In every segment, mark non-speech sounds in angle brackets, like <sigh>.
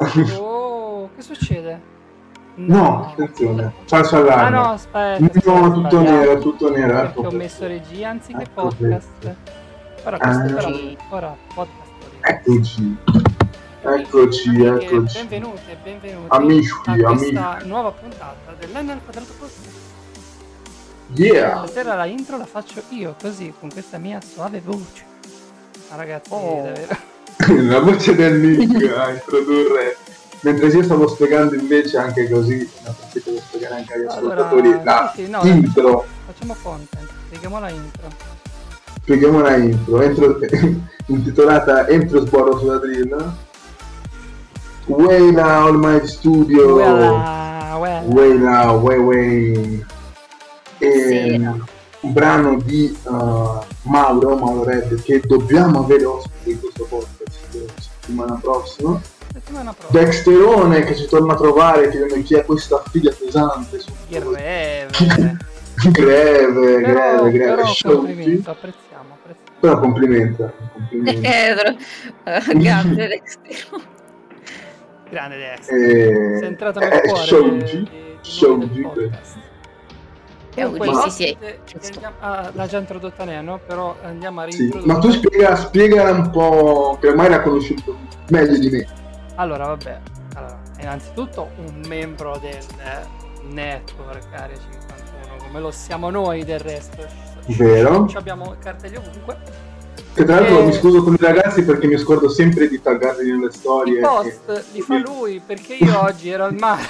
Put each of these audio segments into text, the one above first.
No. <laughs> Oh, che succede? No, attenzione, falso Ah allarme. no, aspetta. No, aspetta, tutto nero, tutto nero, Perché ecco ho messo regia anziché Ecco podcast. Ora questo Ah. però, ora podcast. Eccoci, eccoci, eccoci. Benvenuti e benvenuti Amici, a questa amici. nuova puntata dell'N al quadrato podcast. Yeah! Stasera la intro la faccio io, così, con questa mia suave voce. Ma ragazzi, Oh. davvero. <laughs> La voce del Nick a introdurre. Mentre io stavo spiegando invece anche così, la partita devo spiegare anche agli Allora, ascoltatori, la sì, no, intro. Facciamo content, spieghiamo la intro. Spieghiamo la intro, entro, <laughs> intitolata Entro sborro sulla drill. Way now, Almighty Studio. Voilà, voilà. Way now, way way. E, Sì. un brano di uh, Mauro, Mauro Red, che dobbiamo avere ospite in questo la settimana prossima. Settimana prossima. Dexterone che ci torna a trovare chiedendo chi è questa figlia pesante su Il reve. <laughs> greve, Però, greve, greve, però complimento, apprezziamo, apprezziamo. Però complimenta, complimenta. Eh, Grazie Dexter. Grande <laughs> Dex. Eh, Sei entrato eh, nel cuore Shouji, di- podcast. Eh, Comunque, sì, sì, ah, l'ha già introdotta Nea, no? Però andiamo a sì. reintrodurre. Ma tu spiega, spiegala un po', che ormai l'ha conosciuto meglio di me. Allora, vabbè. Allora, innanzitutto un membro del eh, network Area 51, come lo siamo noi del resto. Vero. Ci abbiamo cartelli ovunque. Che tra l'altro Eh. mi scuso con i ragazzi perché mi scordo sempre di taggarli nelle storie. I post li fa lui perché io oggi ero al mare.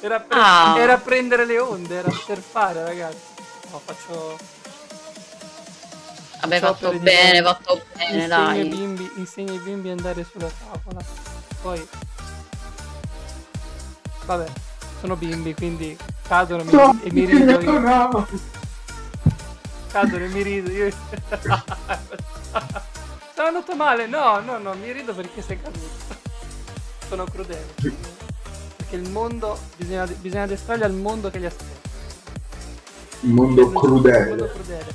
Era, per- Ah. era a prendere le onde, era surfare, ragazzi. No, faccio. Vabbè, fatto bene, fatto bene, Insegno ai dai. bimbi, insegno ai bimbi a andare sulla tavola. Poi. Vabbè, sono bimbi, quindi cadono mi- No, e mi rido io. no. Cadono e mi rido io. <laughs> Sono andato male, no, no, no, mi rido perché sei caduto. Sono crudele. Perché il mondo, bisogna, bisogna addestrarli al mondo che li aspetta. Il mondo Il mondo crudele. crudele.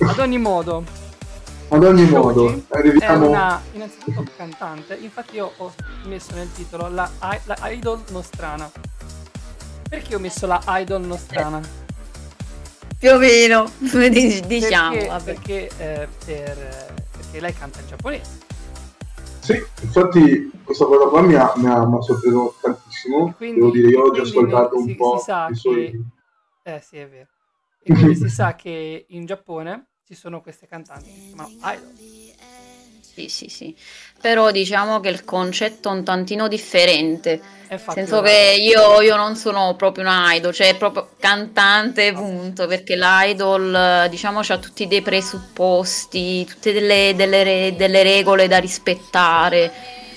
Ad ogni modo, Ad ogni Shoji modo, è arriviamo. una innanzitutto cantante, infatti io ho messo nel titolo la, la idol nostrana. Perché ho messo la idol nostrana? Più o meno, <laughs> diciamo, perché, vabbè. perché, eh, per, eh, perché lei canta in giapponese. Sì, infatti questa cosa qua mi ha, mi ha, mi ha sorpreso tantissimo. Quindi- Devo dire, io ho già ascoltato si- un si po' sa i suoi. che- Eh sì, è vero. E quindi si sa che in Giappone ci sono queste cantanti che si chiamano idol. Sì, sì, sì. Però diciamo che il concetto è un tantino differente. Nel senso che io, io non sono proprio un idol, cioè proprio cantante, punto, perché l'idol, eh, diciamo, ha tutti dei presupposti, tutte delle, delle delle regole da rispettare.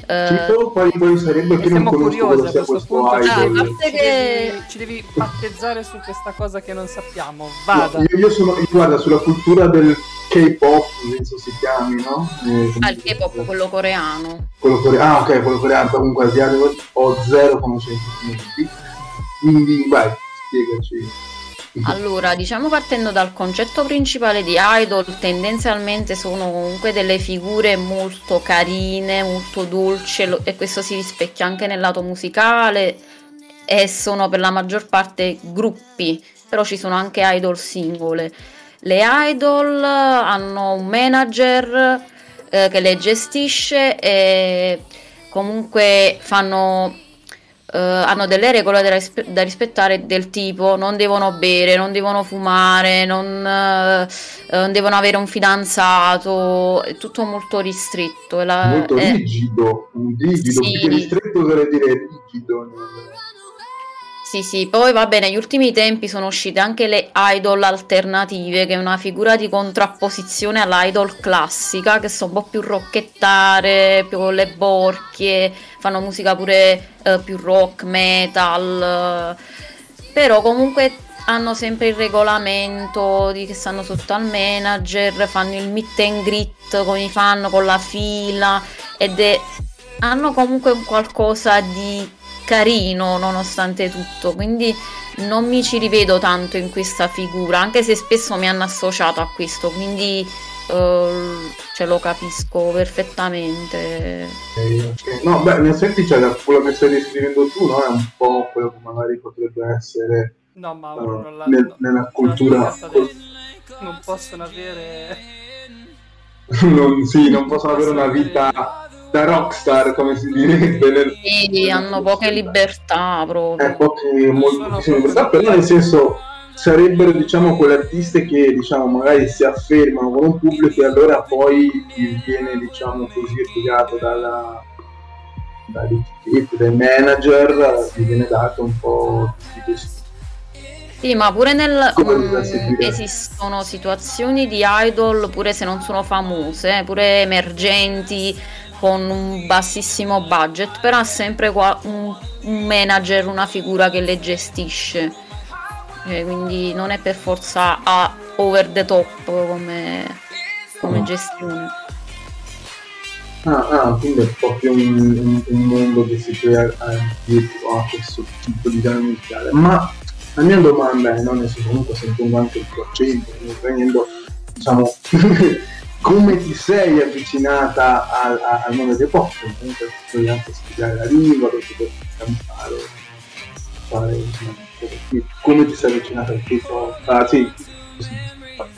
eh, Tipo, poi, poi sarebbe che non siamo curiosi a questo questo punto. Ah, idol. a Ci parte devi, che- ci devi battezzare su questa cosa che non sappiamo. No, Vada. io, io sono, guarda, sulla cultura del K-pop, penso si chiami, no? Eh, Ah, il K-pop, quello coreano. quello core- ah, ok, quello coreano, comunque asiatico, ho zero conoscenze questi. Quindi, vai, spiegaci. Allora, diciamo partendo dal concetto principale di idol, tendenzialmente sono comunque delle figure molto carine, molto dolci e questo si rispecchia anche nel lato musicale e sono per la maggior parte gruppi, però ci sono anche idol singole. Le idol hanno un manager eh, che le gestisce e comunque fanno eh, hanno delle regole da, rispe- da rispettare del tipo non devono bere, non devono fumare, non, eh, non devono avere un fidanzato, è tutto molto ristretto. la- Molto eh, rigido, rigido, Sì. più che ristretto oserei dire rigido. Sì, sì, poi va bene, negli ultimi tempi sono uscite anche le idol alternative, che è una figura di contrapposizione all'idol classica, che sono un po' più rocchettare, più con le borchie, fanno musica pure eh, più rock, metal, eh, però comunque hanno sempre il regolamento di che stanno sotto al manager, fanno il meet and greet con i fan, con la fila, ed è, hanno comunque un qualcosa di carino nonostante tutto, quindi non mi ci rivedo tanto in questa figura, anche se spesso mi hanno associato a questo, quindi eh, ce lo capisco perfettamente. Ok, ok. No, beh, in effetti cioè, da quello che stai descrivendo tu, no? È un po' quello che magari potrebbe essere No, Mauro, eh, non la, nel- no, nella cultura. Non possono avere... <laughs> non, sì, non possono avere una vita da rockstar, come si direbbe. Nel, Sì, hanno poche libertà Eh, proprio. poche, molto sono pochissime proprio libertà, però nel senso sarebbero diciamo quelle artiste che diciamo magari si affermano con un pubblico e allora poi gli viene diciamo così obbligato dalla dall'etichetta, dai manager gli viene dato un po' di questo Sì, ma pure nel seguire. esistono situazioni di idol, pure se non sono famose, pure emergenti con un bassissimo budget, però ha sempre qua- un, un manager, una figura che le gestisce. Eh, quindi non è per forza a over the top come, come Mm. gestione. Ah, ah, quindi è proprio un, un- un mondo che si crea dietro a questo tipo di dinamica. Ma la mia domanda è, non so, comunque sentendo anche il tuo accento, mi prendendo, diciamo, <laughs> come ti sei avvicinata al, al mondo del pop? Comunque puoi anche studiare la lingua, perché puoi cantare, fare, come ti sei avvicinata al K-pop? Ah, sì,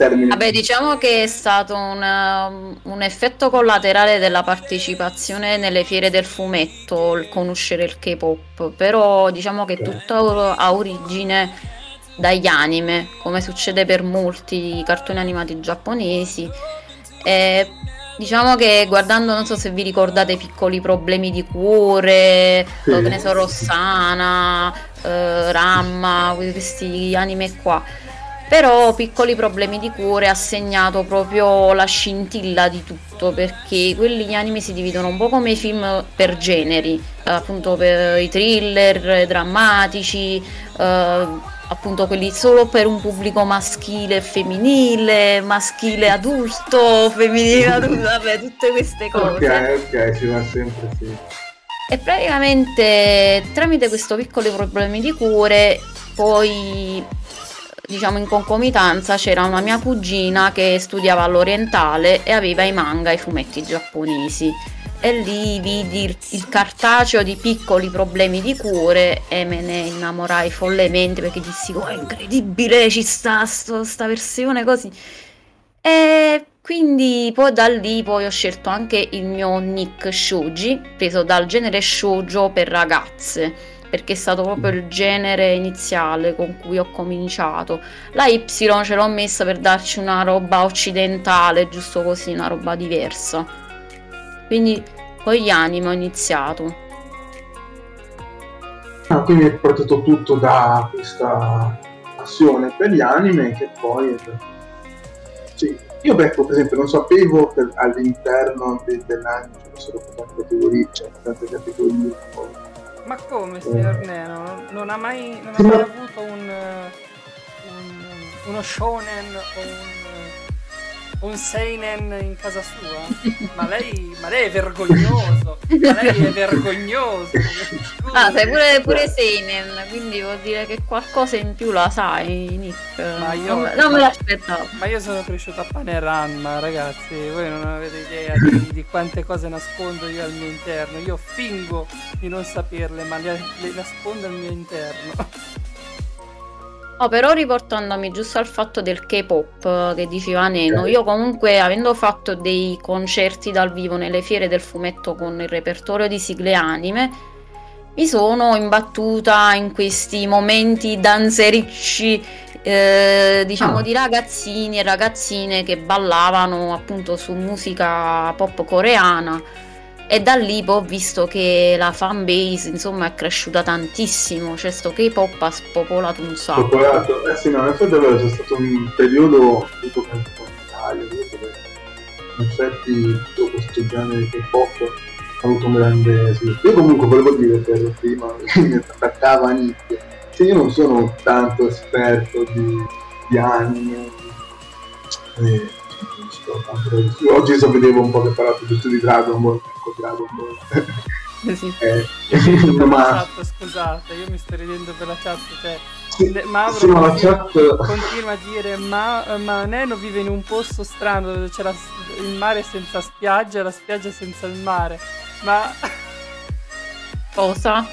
termine. Vabbè, diciamo che è stato un, um, un effetto collaterale della partecipazione nelle fiere del fumetto, il conoscere il K-pop, però diciamo che tutto ha origine dagli anime, come succede per molti cartoni animati giapponesi. E diciamo che guardando, non so se vi ricordate, piccoli problemi di cuore, Sì. che ne so, Rossana, eh, Ramma, questi anime qua. Però piccoli problemi di cuore ha segnato proprio la scintilla di tutto, perché quelli anime si dividono un po' come i film per generi, eh, appunto per i thriller drammatici, eh, appunto quelli solo per un pubblico maschile e femminile, maschile adulto, femminile <laughs> adulto, vabbè, tutte queste cose. Ok, ok, ci va sempre sì. E praticamente tramite questo piccolo problemi di cuore, poi diciamo in concomitanza c'era una mia cugina che studiava all'orientale e aveva i manga e i fumetti giapponesi. E lì vidi il, cartaceo di piccoli problemi di cuore e me ne innamorai follemente perché dissi: Oh, è incredibile, ci sta sto- sta versione così. E quindi poi da lì poi ho scelto anche il mio nick Shoji, preso dal genere shoujo per ragazze, perché è stato proprio il genere iniziale con cui ho cominciato. La Y ce l'ho messa per darci una roba occidentale, giusto così, una roba diversa. Quindi con gli anime ho iniziato. Ah, quindi è partito tutto da questa passione per gli anime che poi... Sì, io ecco, per esempio, non sapevo che all'interno de- dell'anime ci fossero tante categorie, cioè tante categorie. poi. Ma come, signor Neno? Non, non ha mai, non ha mai ma- avuto un, eh, un- uno shonen o un, eh, un seinen in casa sua? Ma lei, ma lei è vergognoso! Ma lei è vergognoso! <laughs> Ah, sei pure, pure Seinen, quindi vuol dire che qualcosa in più la sai, Nick. Ma io- non, non me l'aspettavo. Ma io sono cresciuto a Paneranma, ragazzi, voi non avete idea di, di quante cose nascondo io al mio interno. Io fingo di non saperle, ma le, le nascondo al mio interno. No, però riportandomi giusto al fatto del K-pop eh, che diceva Neno, io comunque avendo fatto dei concerti dal vivo nelle fiere del fumetto con il repertorio di sigle anime, mi sono imbattuta in questi momenti danzericci, eh, diciamo Ah. di ragazzini e ragazzine che ballavano appunto su musica pop coreana. E da lì poi ho visto che la fanbase insomma è cresciuta tantissimo, cioè sto K-pop ha spopolato un sacco. Popolato. Eh sì, no, in effetti allora c'è stato un periodo con in Italia, dove effetti tutto questo genere di K-pop ha avuto un grande sviluppo. Io comunque volevo dire per prima <laughs> mi attaccava a Nick, che io non sono tanto esperto di, di anime, eh, io oggi so vedevo un po' che parlato giusto di Dragon Ball, ecco Dragon Ball. Sì. Eh, Io <laughs> per la ma chat, scusate, io mi sto ridendo per la chat, cioè Sì, Mauro sì, ma la continua, chat- continua a dire ma, ma Neno vive in un posto strano dove c'è la- il mare senza spiaggia e la spiaggia senza il mare. Ma Cosa?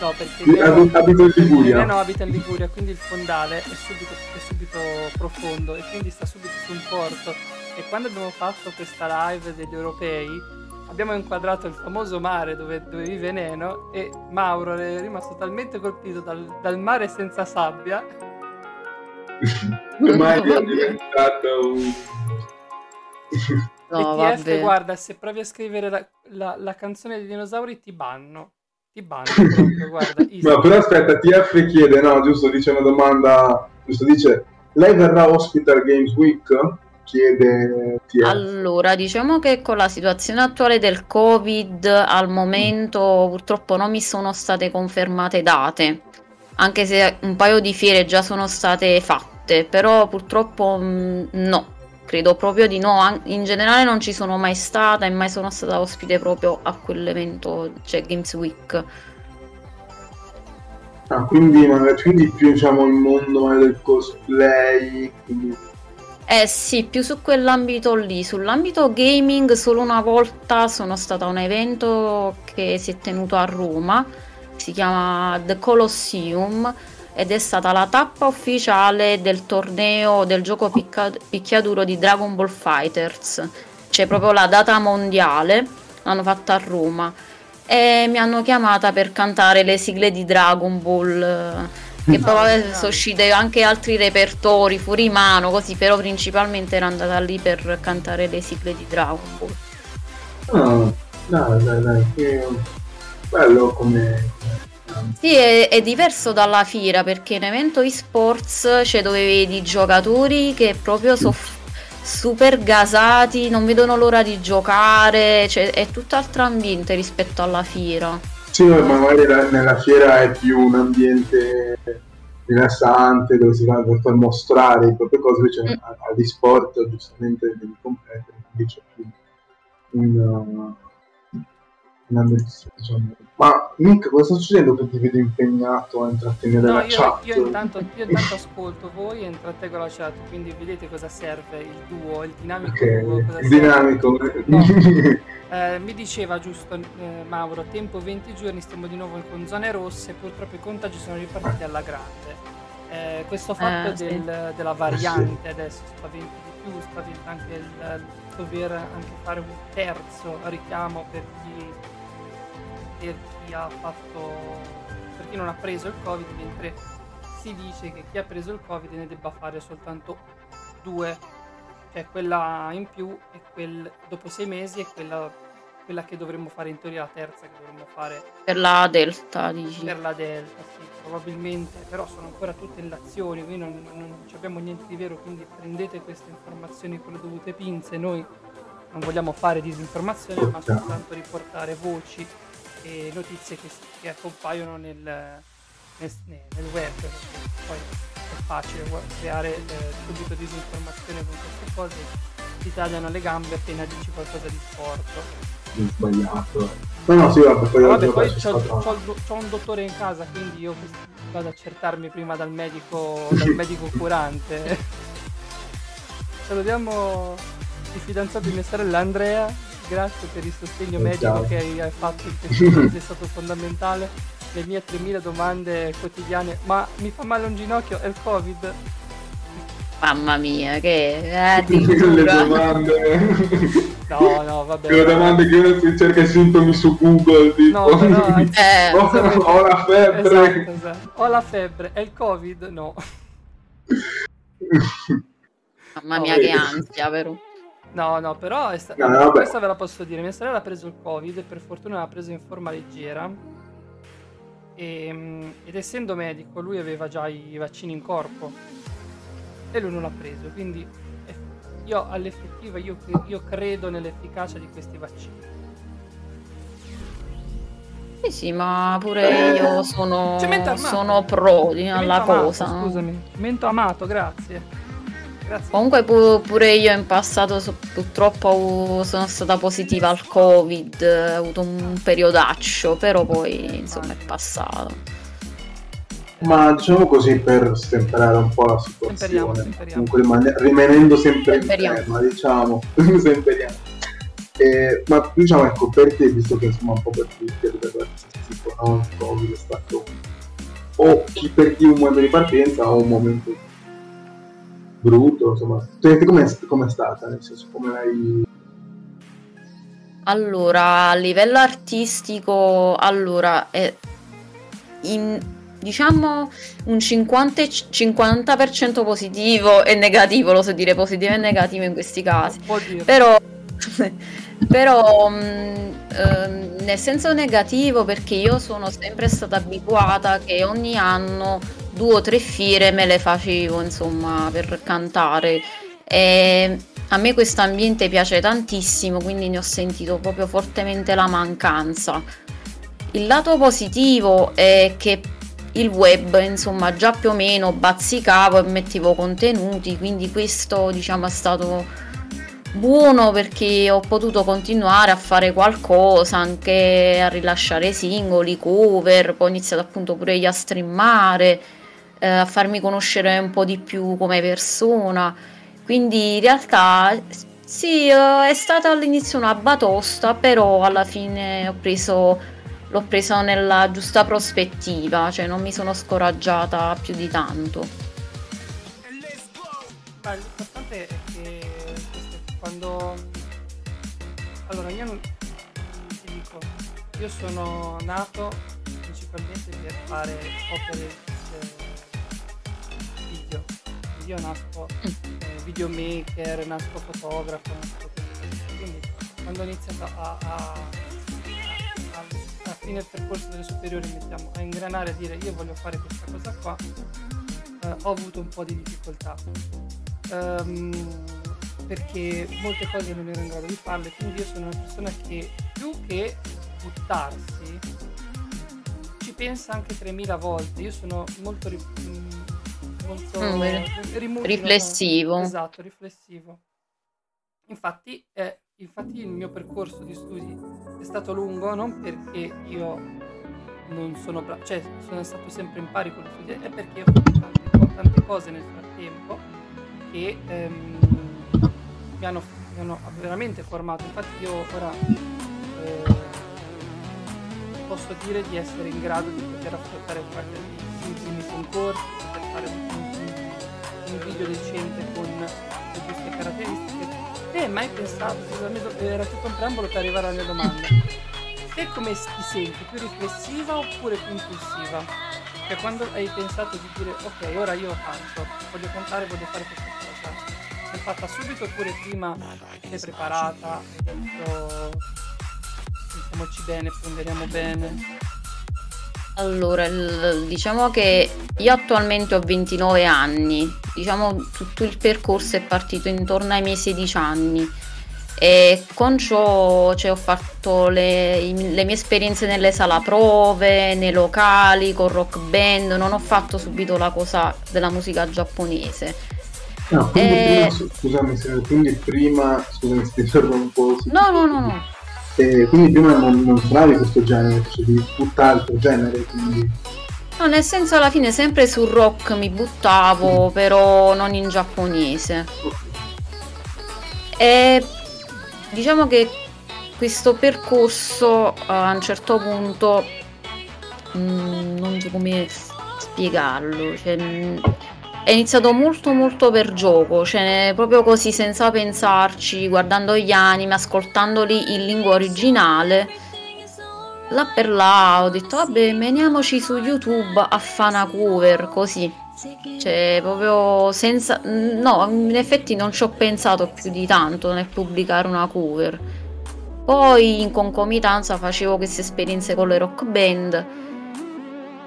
No, perché Io Neno, abito- abito in Liguria. Neno abita in Liguria, quindi il fondale è subito, è subito profondo e quindi sta subito su un porto. E quando abbiamo fatto questa live degli europei abbiamo inquadrato il famoso mare dove, dove vive Neno e Mauro è rimasto talmente colpito dal, dal mare senza sabbia Ormai è diventato un... No, vabbè. guarda, se provi a scrivere la, la- la canzone dei dinosauri ti banno. Ti banno proprio, guarda. <laughs> easy. No, però aspetta, TF chiede, no, giusto, dice una domanda, giusto, dice, lei verrà ospite al Games Week? Chiede TF. Allora, diciamo che con la situazione attuale del Covid, al momento purtroppo non mi sono state confermate date, anche se un paio di fiere già sono state fatte, però purtroppo mh, no, credo proprio di no. In generale non ci sono mai stata e mai sono stata ospite proprio a quell'evento, cioè Games Week. Ah, quindi, quindi più, diciamo, il mondo del cosplay, quindi... Eh sì, più su quell'ambito lì. Sull'ambito gaming solo una volta sono stata a un evento che si è tenuto a Roma, si chiama The Colosseum ed è stata la tappa ufficiale del torneo del gioco picca- picchiaduro di Dragon Ball Fighters. C'è proprio la data mondiale, l'hanno fatta a Roma e mi hanno chiamata per cantare le sigle di Dragon Ball. eh, Che poi vabbè, sono uscite anche altri repertori fuori mano, così, però principalmente ero andata lì per cantare le sigle di Dragon Ball. Ah, dai, dai, dai, che bello come... Sì, è, è diverso dalla fiera perché in evento esports c'è dove vedi giocatori che proprio sono super gasati, non vedono l'ora di giocare, cioè è tutt'altro ambiente rispetto alla fiera. Sì, ma magari la- nella fiera è più un ambiente rilassante dove si va per mostrare le proprie cose, invece Mm. agli sport giustamente devi competere, quindi c'è più un, un ambiente, diciamo. Ma Nick, cosa sta succedendo che ti vedo impegnato a intrattenere No, la io, chat? io intanto, io intanto <laughs> ascolto voi e intrattengo la chat, quindi vedete cosa serve il duo, il dinamico duo. Cosa Ok, serve. dinamico. <laughs> Eh, mi diceva giusto eh, Mauro, tempo 20 giorni, stiamo di nuovo con zone rosse, purtroppo i contagi sono ripartiti alla grande. Eh, questo fatto Eh, sì. del- della variante adesso spaventa di più, spaventa anche il dover anche fare un terzo richiamo per chi, per chi ha fatto, per chi non ha preso il covid, mentre si dice che chi ha preso il covid ne debba fare soltanto due cioè quella in più e quel dopo sei mesi è quella, quella che dovremmo fare in teoria la terza che dovremmo fare Per la Delta, dici. per la Delta, sì, probabilmente, però sono ancora tutte illazioni, qui non, non ci abbiamo niente di vero, quindi prendete queste informazioni con le dovute pinze, noi non vogliamo fare disinformazione, ma Chiaro. soltanto riportare voci e notizie che, che compaiono nel, nel, nel web, poi è facile creare eh, subito disinformazione con queste cose, ti tagliano le gambe appena dici qualcosa di sport. sbagliato. No, no, sì, vabbè, poi, vabbè, poi c'ho, c'ho c'ho un dottore in casa, quindi io vado a accertarmi prima dal medico, <laughs> dal medico curante. Salutiamo il fidanzato di mia sorella Andrea, grazie per il sostegno Eh, medico che hai fatto <laughs> è stato fondamentale. Le mie 3000 domande quotidiane, ma mi fa male un ginocchio, è il covid? Mamma mia, che eh, <laughs> le domande <laughs> No, no, vabbè. le domande che uno si cerca i sintomi su Google tipo No, però, Eh, ho, ho la febbre Esatto, esatto. Ho la febbre, è il covid? No. Mamma mia, che ansia, vero? No, no, però è sta- No, vabbè. questa ve la posso dire. Mia sorella ha preso il Covid e per fortuna l'ha preso in forma leggera. E, ed essendo medico, lui aveva già i vaccini in corpo e lui non l'ha preso. Quindi eh, io all'effettiva io, io credo nell'efficacia di questi vaccini. Sì, sì, ma pure io sono, sono pro alla amato, cosa. Scusami, cemento amato, grazie. Grazie. Comunque pu- pure io in passato so- purtroppo sono stata positiva al covid, ho avuto un periodaccio, però poi insomma è passato. Ma diciamo così per stemperare un po' la situazione, stemperiamo, comunque rimane- rimanendo sempre in Stemperiamo. tema, diciamo, <laughs> stemperiamo. Eh, ma diciamo ecco, per te, visto che insomma un po' per tutti a livello artistico, no? il Covid è stato o chi per chi un momento di partenza o un momento brutto, insomma. Com'è, com'è stata? Nel senso, come l'hai... Allora, a livello artistico, allora, è in- diciamo un 50, e c- 50% positivo e negativo, lo so dire positivo e negativo in questi casi. Può dire. Però, però mh, ehm, nel senso negativo perché io sono sempre stata abituata che ogni anno due o tre fiere me le facevo, insomma, per cantare. E a me questo ambiente piace tantissimo, quindi ne ho sentito proprio fortemente la mancanza. Il lato positivo è che il web, insomma, già più o meno bazzicavo e mettevo contenuti, quindi questo, diciamo, è stato buono perché ho potuto continuare a fare qualcosa, anche a rilasciare singoli, cover, poi ho iniziato appunto pure io a streamare, eh, a farmi conoscere un po' di più come persona. Quindi in realtà sì, eh, è stata all'inizio una batosta, però alla fine ho preso, l'ho presa nella giusta prospettiva, cioè non mi sono scoraggiata più di tanto. L'importante è quando... Allora, io non- ti dico, io sono nato principalmente per fare opere eh, video. Io nasco eh, videomaker, nasco fotografo, nasco. Quindi quando ho iniziato a, a, a, a fine del percorso delle superiori mettiamo, a ingranare a dire io voglio fare questa cosa qua, eh, ho avuto un po' di difficoltà. Ehm, perché molte cose non ero in grado di farle, quindi io sono una persona che più che buttarsi ci pensa anche 3000 volte. Io sono molto, ri- mm, molto Mm, riflessivo. Esatto, riflessivo. Infatti, eh, infatti il mio percorso di studi è stato lungo non perché io non sono bravo, cioè sono stato sempre in pari con gli studi, è perché ho fatto tante, tante cose nel frattempo che ehm, mi, hanno, mi hanno veramente formato. Infatti io ora eh, posso dire di essere in grado di poter affrontare qualche i primi concorsi, poter fare un, un- video decente con le giuste caratteristiche. Te hai mai pensato, era tutto un preambolo per arrivare alla mia domanda. Te come ti senti? Più riflessiva oppure più impulsiva? Cioè quando hai pensato di dire ok, ora io canto, voglio cantare, voglio fare l'hai fatta subito oppure prima sei preparata, hai detto pensiamoci bene, ponderiamo bene. Allora, diciamo che io attualmente ho 29 anni, diciamo tutto il percorso è partito intorno ai miei 16 anni. E con ciò cioè, ho fatto le, le mie esperienze nelle sala prove, nei locali, con rock band, non ho fatto subito la cosa della musica giapponese. No, quindi Eh. prima, scusami se quindi prima, scusami se ti interrompo. No, no, no, no. Eh, quindi prima non, suonavi questo genere, facevi tutt'altro genere, quindi... No, nel senso alla fine sempre sul rock mi buttavo, però non in giapponese. E diciamo che questo percorso eh, a un certo punto mm, non so come spiegarlo, cioè, mm, è iniziato molto molto per gioco, cioè proprio così senza pensarci, guardando gli anime, ascoltandoli in lingua originale. Là per là ho detto vabbè veniamoci su YouTube a fare cover così. Cioè proprio senza no in effetti non ci ho pensato più di tanto nel pubblicare una cover. Poi in concomitanza facevo queste esperienze con le rock band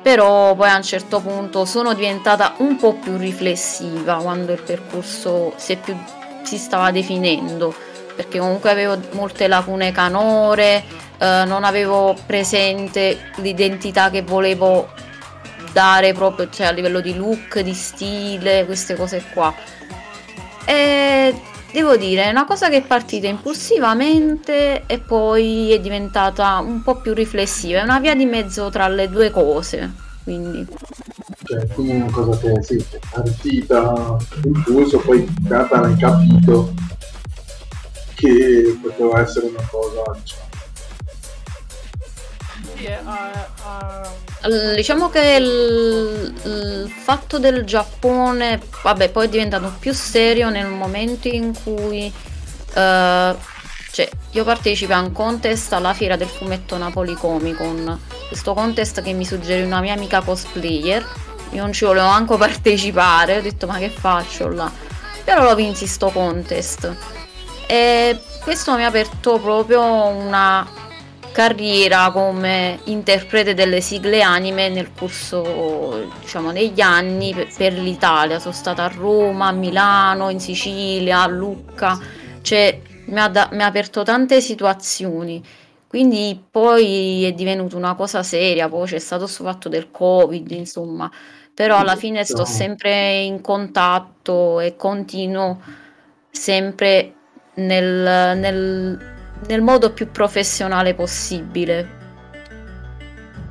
però poi a un certo punto sono diventata un po' più riflessiva quando il percorso si, più, si stava definendo perché comunque avevo molte lacune canore eh, non avevo presente l'identità che volevo dare proprio cioè, a livello di look, di stile, queste cose qua. E devo dire, è una cosa che è partita impulsivamente e poi è diventata un po' più riflessiva, è una via di mezzo tra le due cose, quindi. Cioè quindi è una cosa che è partita impulso, poi data l'hai capito che poteva essere una cosa diciamo Diciamo che il, il fatto del Giappone, vabbè, poi è diventato più serio nel momento in cui eh, cioè, io partecipo a un contest alla fiera del fumetto Napoli Comic Con. Questo contest che mi suggerì una mia amica cosplayer. Io non ci volevo manco partecipare, ho detto ma che faccio là? Però lo vinsi sto contest. E questo mi ha aperto proprio una carriera come interprete delle sigle anime nel corso diciamo degli anni per, per l'Italia. Sono stata a Roma, a Milano, in Sicilia, a Lucca. Cioè mi ha, da- mi ha aperto tante situazioni. Quindi poi è divenuta una cosa seria. Poi c'è stato questo fatto del covid insomma. Però alla fine sto sempre in contatto e continuo sempre nel, nel, nel modo più professionale possibile.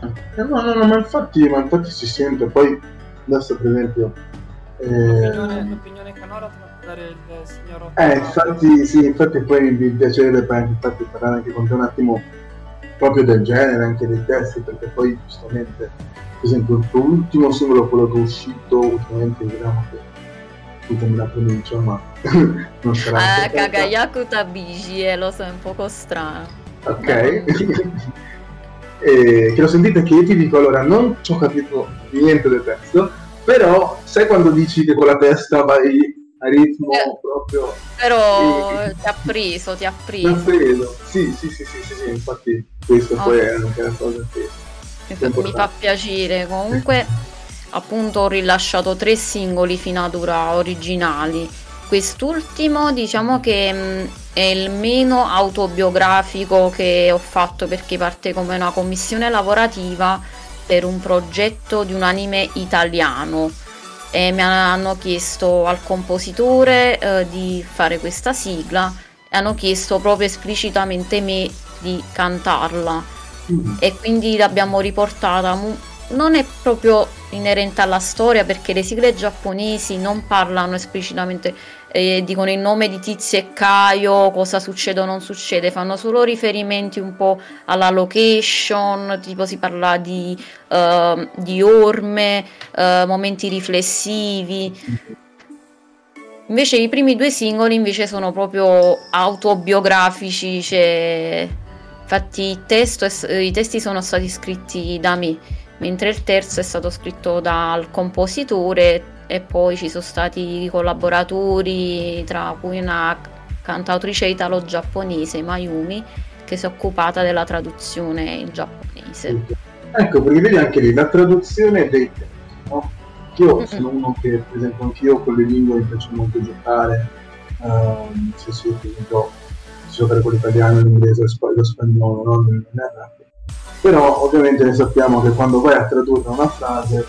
Eh, no, no, no, ma infatti, ma infatti si sente, poi adesso per esempio... l'opinione, Eh, l'opinione canora te la può dare il signor eh, infatti, sì, infatti poi mi piacerebbe infatti, parlare anche con te un attimo proprio del genere, anche dei testi, perché poi giustamente, per esempio, il tuo ultimo singolo, quello che è uscito ultimamente, vediamo che scusami la pronuncia, ma <laughs> non sarà... Ah, importante. Kagayaku Tabishi, eh, lo so, è un poco strano. Ok. <laughs> e che lo sentite che io ti dico, allora non ci ho capito niente del testo, però sai quando dici che con la testa vai a ritmo Eh. proprio... Però Sì. ti ha preso, ti ha preso. credo. Sì, sì, sì, sì, sì, sì, infatti questo poi Ok. è anche la cosa che... Mi fa piacere. Comunque, appunto, ho rilasciato tre singoli ora originali. Quest'ultimo, diciamo che mh, è il meno autobiografico che ho fatto perché parte come una commissione lavorativa per un progetto di un anime italiano. E mi hanno chiesto al compositore eh, di fare questa sigla e hanno chiesto proprio esplicitamente me di cantarla Mm. e quindi l'abbiamo riportata. mu- Non è proprio inerente alla storia perché le sigle giapponesi non parlano esplicitamente, eh, dicono il nome di Tizio e Caio, cosa succede o non succede, fanno solo riferimenti un po' alla location, tipo si parla di, eh, di orme, eh, momenti riflessivi. Invece i primi due singoli invece sono proprio autobiografici, cioè, infatti testo i testi sono stati scritti da me, mentre il terzo è stato scritto dal compositore e poi ci sono stati collaboratori, tra cui una cantautrice italo-giapponese, Mayumi, che si è occupata della traduzione in giapponese. Ecco, perché vedi anche lì la traduzione dei testi, no? Io sono uno che, per esempio, anch'io con le lingue mi piace molto giocare, ehm, se sì, per esempio, giocare con l'italiano, l'inglese, lo spa- lo spagnolo, no? Non non è rap. Però ovviamente ne sappiamo che quando vai a tradurre una frase,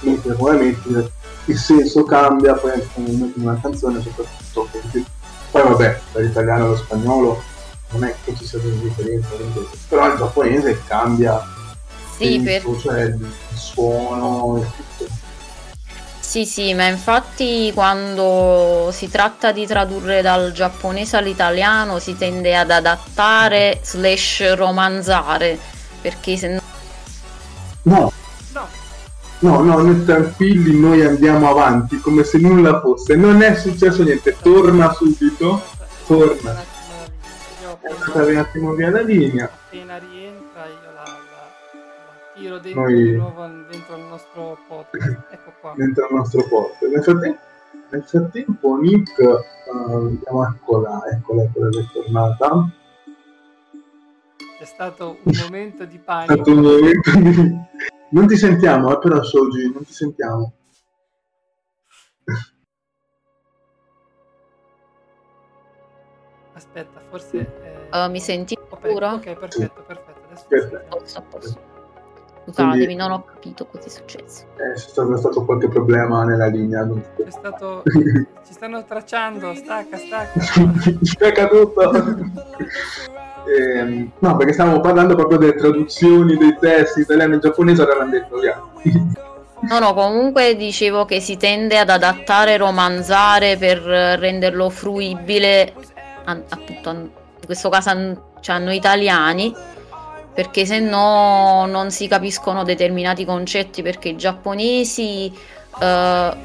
mentre come metti, il senso cambia, poi anche quando metti una canzone soprattutto, perché poi vabbè, dall'italiano allo spagnolo non è che ci sia una differenza, però il giapponese cambia Sì, per, senso, cioè il suono e tutto. Sì, sì, ma infatti quando si tratta di tradurre dal giapponese all'italiano si tende ad adattare slash romanzare, perché se no... No, No, no, no, noi tranquilli, noi andiamo avanti come se nulla fosse. Non è successo niente, torna subito. Torna. Un attimo, vediamo È andata un attimo via la linea. appena tiro dentro Noi- di nuovo dentro il nostro podcast. <laughs> Ecco qua. dentro il nostro porto. Nel frattempo, nel frattempo Nick, eh, vediamo, eccola, eccola, eccola che è tornata. C'è stato un momento di È panico. stato un momento di... <laughs> Non ti sentiamo, eh, però Shoji, non ti sentiamo. Aspetta, forse... eh, Uh, mi senti ok, pure? Ok, perfetto, perfetto. Adesso Perfetto. Posso, a posto. Scusatemi, Quindi- non ho capito cosa è successo. Eh, c'è stato, stato qualche problema nella linea. Non ti C'è stato... Ci stanno tracciando, stacca, stacca. <laughs> è caduto. Ehm, no, perché stavamo parlando proprio delle traduzioni dei testi italiano e giapponese, ora l'hanno detto via. <laughs> No, no, comunque dicevo che si tende ad adattare, romanzare per renderlo fruibile, appunto, in questo caso cioè a noi italiani, perché se no non si capiscono determinati concetti, perché i giapponesi, eh,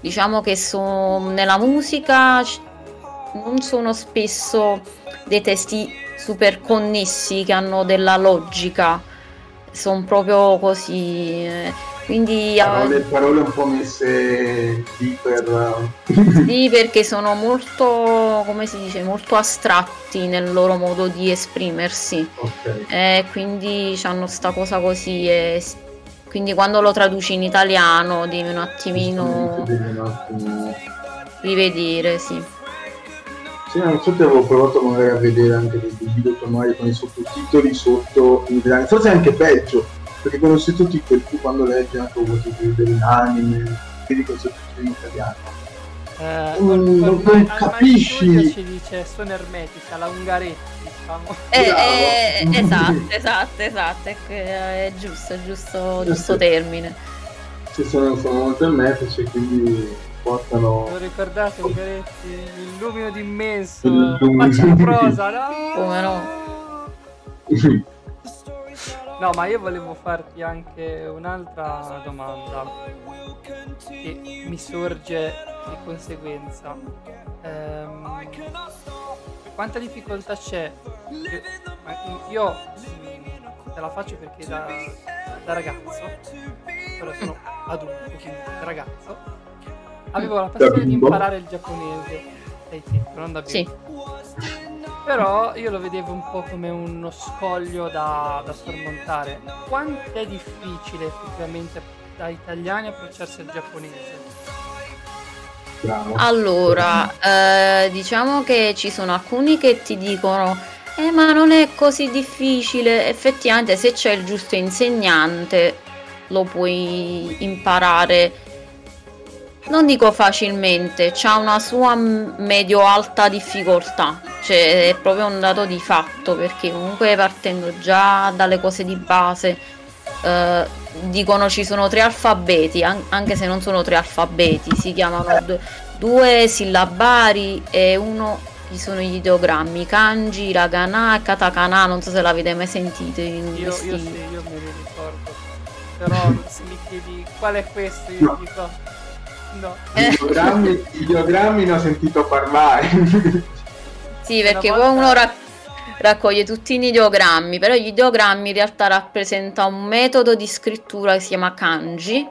diciamo che so, nella musica non sono spesso dei testi super connessi che hanno della logica, sono proprio così. Eh, quindi parole, parole un po' messe lì per sì perché sono molto come si dice molto astratti nel loro modo di esprimersi. Okay. e quindi hanno sta cosa così e quindi quando lo traduci in italiano devi un attimino devi un attimo rivedere sì. Sì, non so se avevo provato magari a vedere anche dei video con i sottotitoli sotto in italiano, forse anche peggio, perché con i sottotitoli tu quando leggi anche un po' dell'anime, vedi i sottotitoli in italiano. Eh, non, non, non capisci ci dice sono ermetica la ungaretti diciamo eh, eh, esatto <laughs> esatto esatto è, è giusto è giusto giusto termine ci sono, sono molto ermetici quindi portano. Lo ricordate Ungaretti? Il lumino d'immenso. Faccia prosa, no? Come no? <laughs> <laughs> No, ma io volevo farti anche un'altra domanda che mi sorge di conseguenza. Ehm, quanta difficoltà c'è? Io te la faccio perché da, da ragazzo, ora sono adulto, quindi da ragazzo, avevo la passione di imparare il giapponese dai tempi, non da bimbo. Sì. Però io lo vedevo un po' come uno scoglio da, da sormontare. Quanto è difficile effettivamente da italiani approcciarsi al giapponese? Bravo. Allora, eh, diciamo che ci sono alcuni che ti dicono eh ma non è così difficile, effettivamente se c'è il giusto insegnante lo puoi imparare non dico facilmente, ha una sua medio-alta difficoltà, cioè è proprio un dato di fatto perché comunque partendo già dalle cose di base eh, dicono ci sono tre alfabeti, an- anche se non sono tre alfabeti, si chiamano d- due sillabari e uno ci sono gli ideogrammi, kanji, hiragana e katakana, non so se l'avete mai sentito in io, io sì, io me li ricordo, però se <laughs> mi chiedi qual è questo io no. dico No. Ideogrammi, ideogrammi ne ho sentito parlare. sì, perché volta... poi uno rac- raccoglie tutti gli ideogrammi, però gli ideogrammi in realtà rappresenta un metodo di scrittura che si chiama kanji,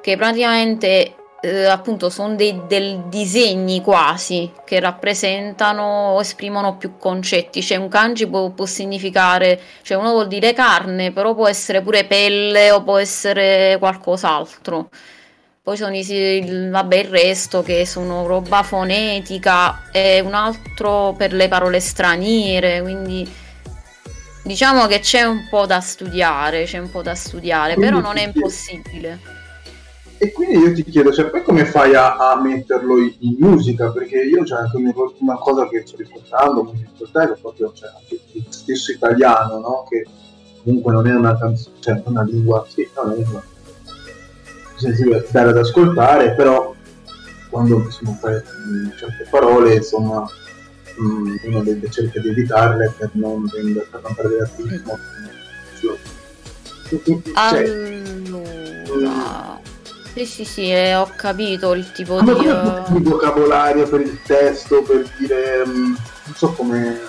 che praticamente eh, appunto sono dei, dei, disegni quasi che rappresentano o esprimono più concetti. Cioè un kanji può, può, significare, cioè uno vuol dire carne, però può essere pure pelle o può essere qualcos'altro. Poi sono i, vabbè, il resto che sono roba fonetica e un altro per le parole straniere, quindi diciamo che c'è un po' da studiare, c'è un po' da studiare, quindi però non è impossibile. E quindi io ti chiedo, cioè, poi come fai a, a metterlo in, in, musica? Perché io c'è anche una cosa che sto riportando, con è proprio cioè, il stesso italiano, no? Che comunque non è una canzone, cioè una lingua, sì, è una lingua sensibile dare ad ascoltare, però quando bisogna fare certe parole, insomma, mm, uno deve cerca di evitarle per non, per non perdere attivismo. Cioè, allora... Sì, sì, sì, eh, ho capito il tipo di... Uh... il vocabolario per il testo, per dire... Mh, non so come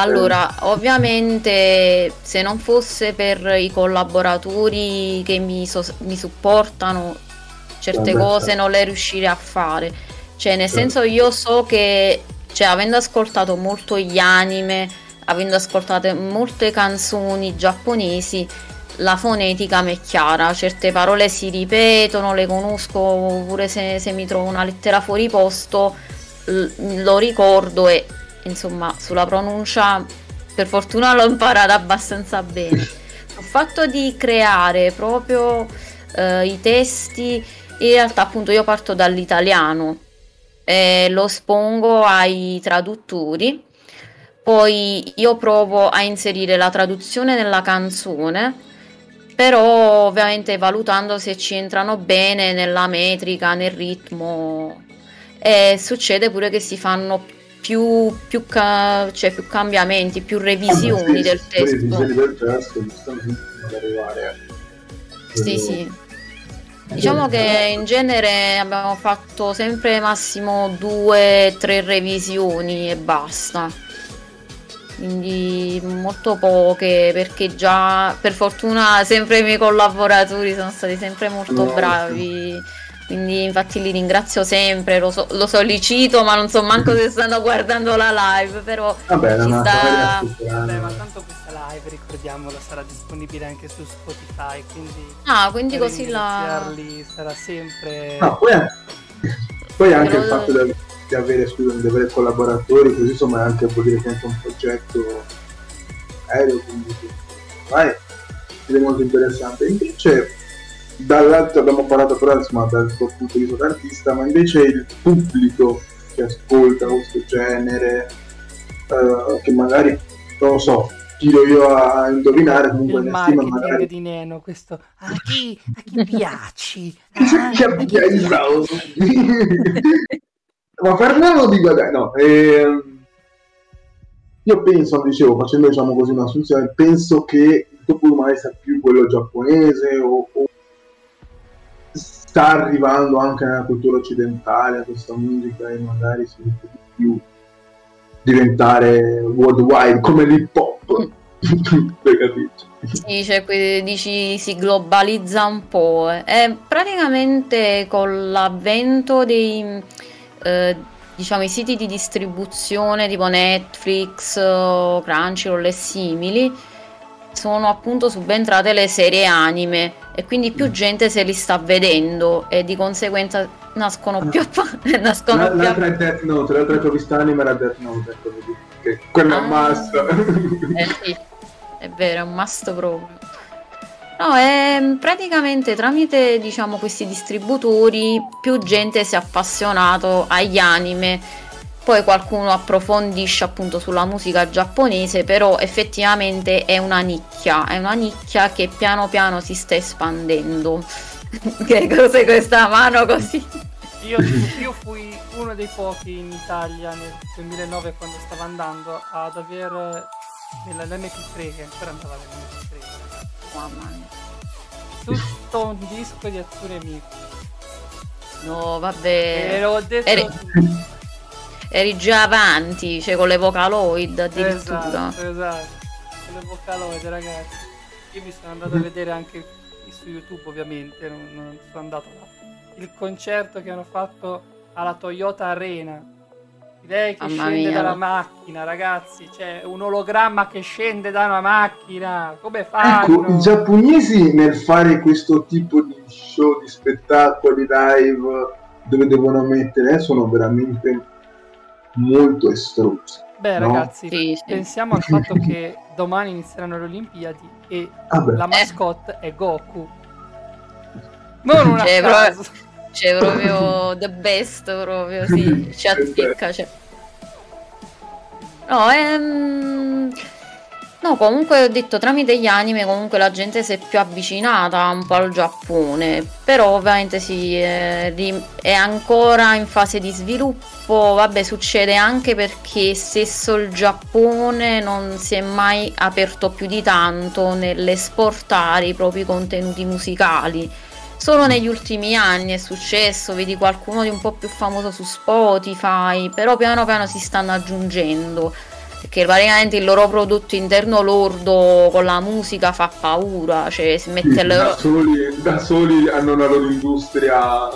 allora, ovviamente se non fosse per i collaboratori che mi, so- mi supportano, certe Vabbè, cose non le riuscirei a fare. Cioè, nel certo. senso io so che, cioè, avendo ascoltato molto gli anime, avendo ascoltato molte canzoni giapponesi, la fonetica mi è chiara, certe parole si ripetono, le conosco, pure se, se mi trovo una lettera fuori posto, l- lo ricordo e insomma sulla pronuncia per fortuna l'ho imparata abbastanza bene. Il fatto di creare proprio eh, i testi, in realtà appunto io parto dall'italiano e lo espongo ai traduttori, poi io provo a inserire la traduzione nella canzone però ovviamente valutando se ci entrano bene nella metrica, nel ritmo e succede pure che si fanno più, più, ca- cioè più cambiamenti, più revisioni del testo. Revisioni del testo, giustamente, arrivare. Sì, sì. Diciamo che in genere abbiamo fatto sempre massimo due, tre revisioni e basta. Quindi molto poche perché già per fortuna sempre i miei collaboratori sono stati sempre molto bravi. Quindi infatti li ringrazio sempre, lo, so- lo sollecito, ma non so manco se stanno guardando la live, però Vabbè, ci ma sta- Vabbè, ma tanto questa live, ricordiamolo, sarà disponibile anche su Spotify, quindi... Ah, quindi per così la... sarà sempre... No, poi, poi anche Però- il fatto di, di avere, scusami, di avere collaboratori, così insomma è anche vuol dire che è anche un progetto aereo, quindi vai, è molto interessante. Invece, dall'altro abbiamo parlato però insomma dal tuo punto di vista d'artista, ma invece il pubblico che ascolta questo genere, eh, che magari, non lo so, tiro io a indovinare, comunque il ne stima marketing magari di Neno, questo... A chi, a chi piaci? <laughs> Ah, browser. <laughs> Ma parliamo di guadagno. No, ehm, io penso, dicevo, facendo diciamo così un'assunzione, penso che il tuo magari sia più quello giapponese o, o sta arrivando anche nella cultura occidentale questa musica e magari si rischia di più diventare worldwide come l'hip hop. <laughs> Sì, cioè, dici si globalizza un po'. eh. E praticamente con l'avvento dei eh, diciamo siti di distribuzione tipo Netflix, Crunchyroll e simili sono appunto subentrate le serie anime e quindi più gente se li sta vedendo e di conseguenza nascono più <laughs> nascono La- più L'altra è Death Note, l'altra visto anime era Death Note, ecco, vedi, che quello è un Ah. must. Eh sì, è vero, è un must proprio. No, è praticamente tramite, diciamo, questi distributori più gente si è appassionato agli anime. Poi qualcuno approfondisce appunto sulla musica giapponese, però effettivamente è una nicchia, è una nicchia che piano piano si sta espandendo. <laughs> che cos'è questa mano così? Io, io fui uno dei pochi in Italia nel 2009 quando stavo andando ad aver nell'MP3 che ancora andava nell'MP3 ragazzi, Mamma mia. tutto un disco di Atsune Miku No, e vabbè. l'ho detto Eri- Eri già avanti, cioè con le vocaloid addirittura. esatto esatto con le vocaloide ragazzi io mi sono andato a vedere anche su youtube ovviamente non, non sono andato là il concerto che hanno fatto alla Toyota Arena lei che Mamma scende mia. dalla macchina ragazzi c'è un ologramma che scende da una macchina come fanno Ecco, i giapponesi nel fare questo tipo di show, di spettacoli live dove devono mettere eh, sono veramente molto estrusi. beh no? ragazzi Sì, sì. pensiamo al fatto che <laughs> domani inizieranno le Olimpiadi e Vabbè, la mascotte è Goku non una Cioè, caso. C'è proprio the best, proprio, sì, <laughs> ci azzecca. Cioè. No, ehm... No, comunque ho detto tramite gli anime comunque la gente si è più avvicinata un po' al Giappone, però ovviamente sì, è, ri- è ancora in fase di sviluppo, vabbè succede anche perché stesso il Giappone non si è mai aperto più di tanto nell'esportare i propri contenuti musicali. Solo negli ultimi anni è successo, vedi qualcuno di un po' più famoso su Spotify, però piano piano si stanno aggiungendo, perché praticamente il loro prodotto interno lordo con la musica fa paura, cioè si sì, mette da, loro... soli, da soli hanno una loro industria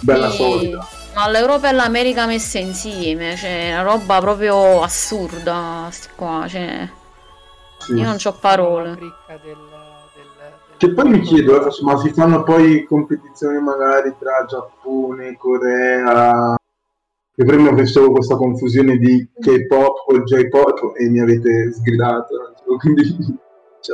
bella Sì, solida. Ma l'Europa e l'America messe insieme, cioè una roba proprio assurda, sti qua, cioè Sì. io non ho parole. del, del, del- Che poi mi chiedo, ma si fanno poi competizioni magari tra Giappone, Corea? Io prima facevo questa confusione di K-pop o J-pop e mi avete sgridato, <laughs> quindi